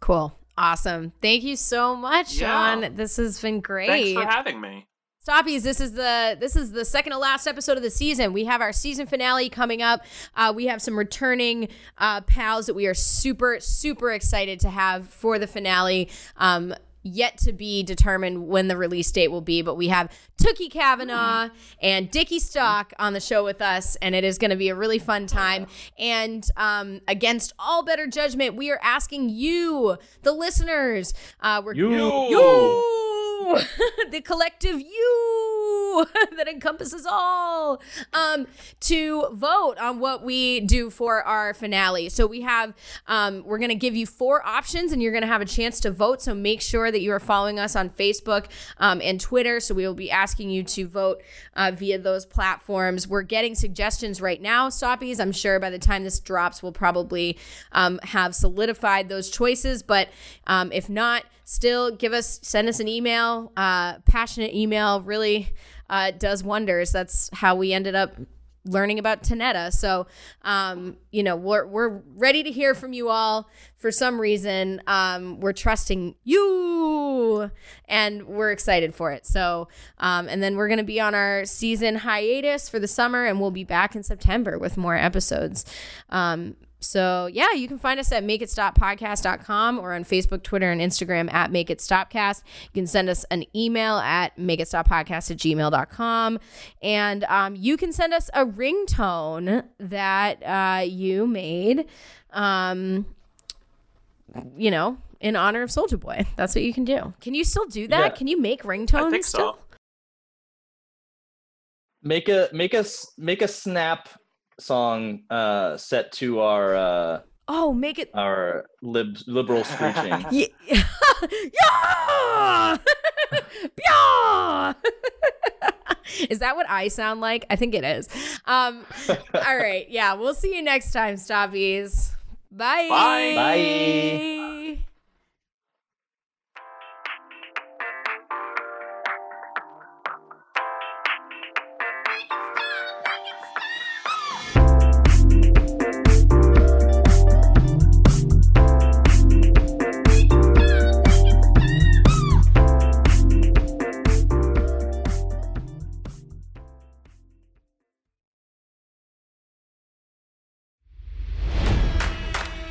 Cool. Awesome. Thank you so much,
Yeah.
Sean. This has been great.
Thanks for having me.
Stoppies, this is the this is the second to last episode of the season. We have our season finale coming up. Uh, we have some returning uh, pals that we are super super excited to have for the finale. Um, yet to be determined when the release date will be, but we have Tookie Kavanaugh and Dickie Stock on the show with us, and it is going to be a really fun time. And um, against all better judgment, we are asking you, the listeners, uh, we're
You.
you the collective you that encompasses all um to vote on what we do for our finale. So we have um we're gonna give you four options and you're gonna have a chance to vote. So make sure that you are following us on facebook um, and twitter. So we will be asking you to vote uh, via those platforms. We're getting suggestions right now stoppies. I'm sure by the time this drops we'll probably um, have solidified those choices. But um, if not still give us send us an email uh, passionate email really uh, does wonders that's how we ended up learning about Tanetta. So, um, you know, we're, we're ready to hear from you all. For some reason, um, we're trusting you and we're excited for it. So, um, and then we're going to be on our season hiatus for the summer and we'll be back in September with more episodes. Um, so yeah, you can find us at makeitstoppodcast.com or on Facebook, Twitter, and Instagram at Make It Stopcast. You can send us an email at makeitstoppodcast at gmail.com. And um, you can send us a ringtone that uh, you made, um, you know, in honor of Soulja Boy. That's what you can do. Can you still do that?
Yeah.
Can you make ringtones
I think
still?
so.
Make a make us make a snap song uh set to our uh
Oh, make it.
our lib liberal screeching.
Yeah. yeah! yeah! is that what I sound like? I think it is. Um, all right. Yeah. We'll see you next time, Stoppies. Bye.
Bye.
Bye.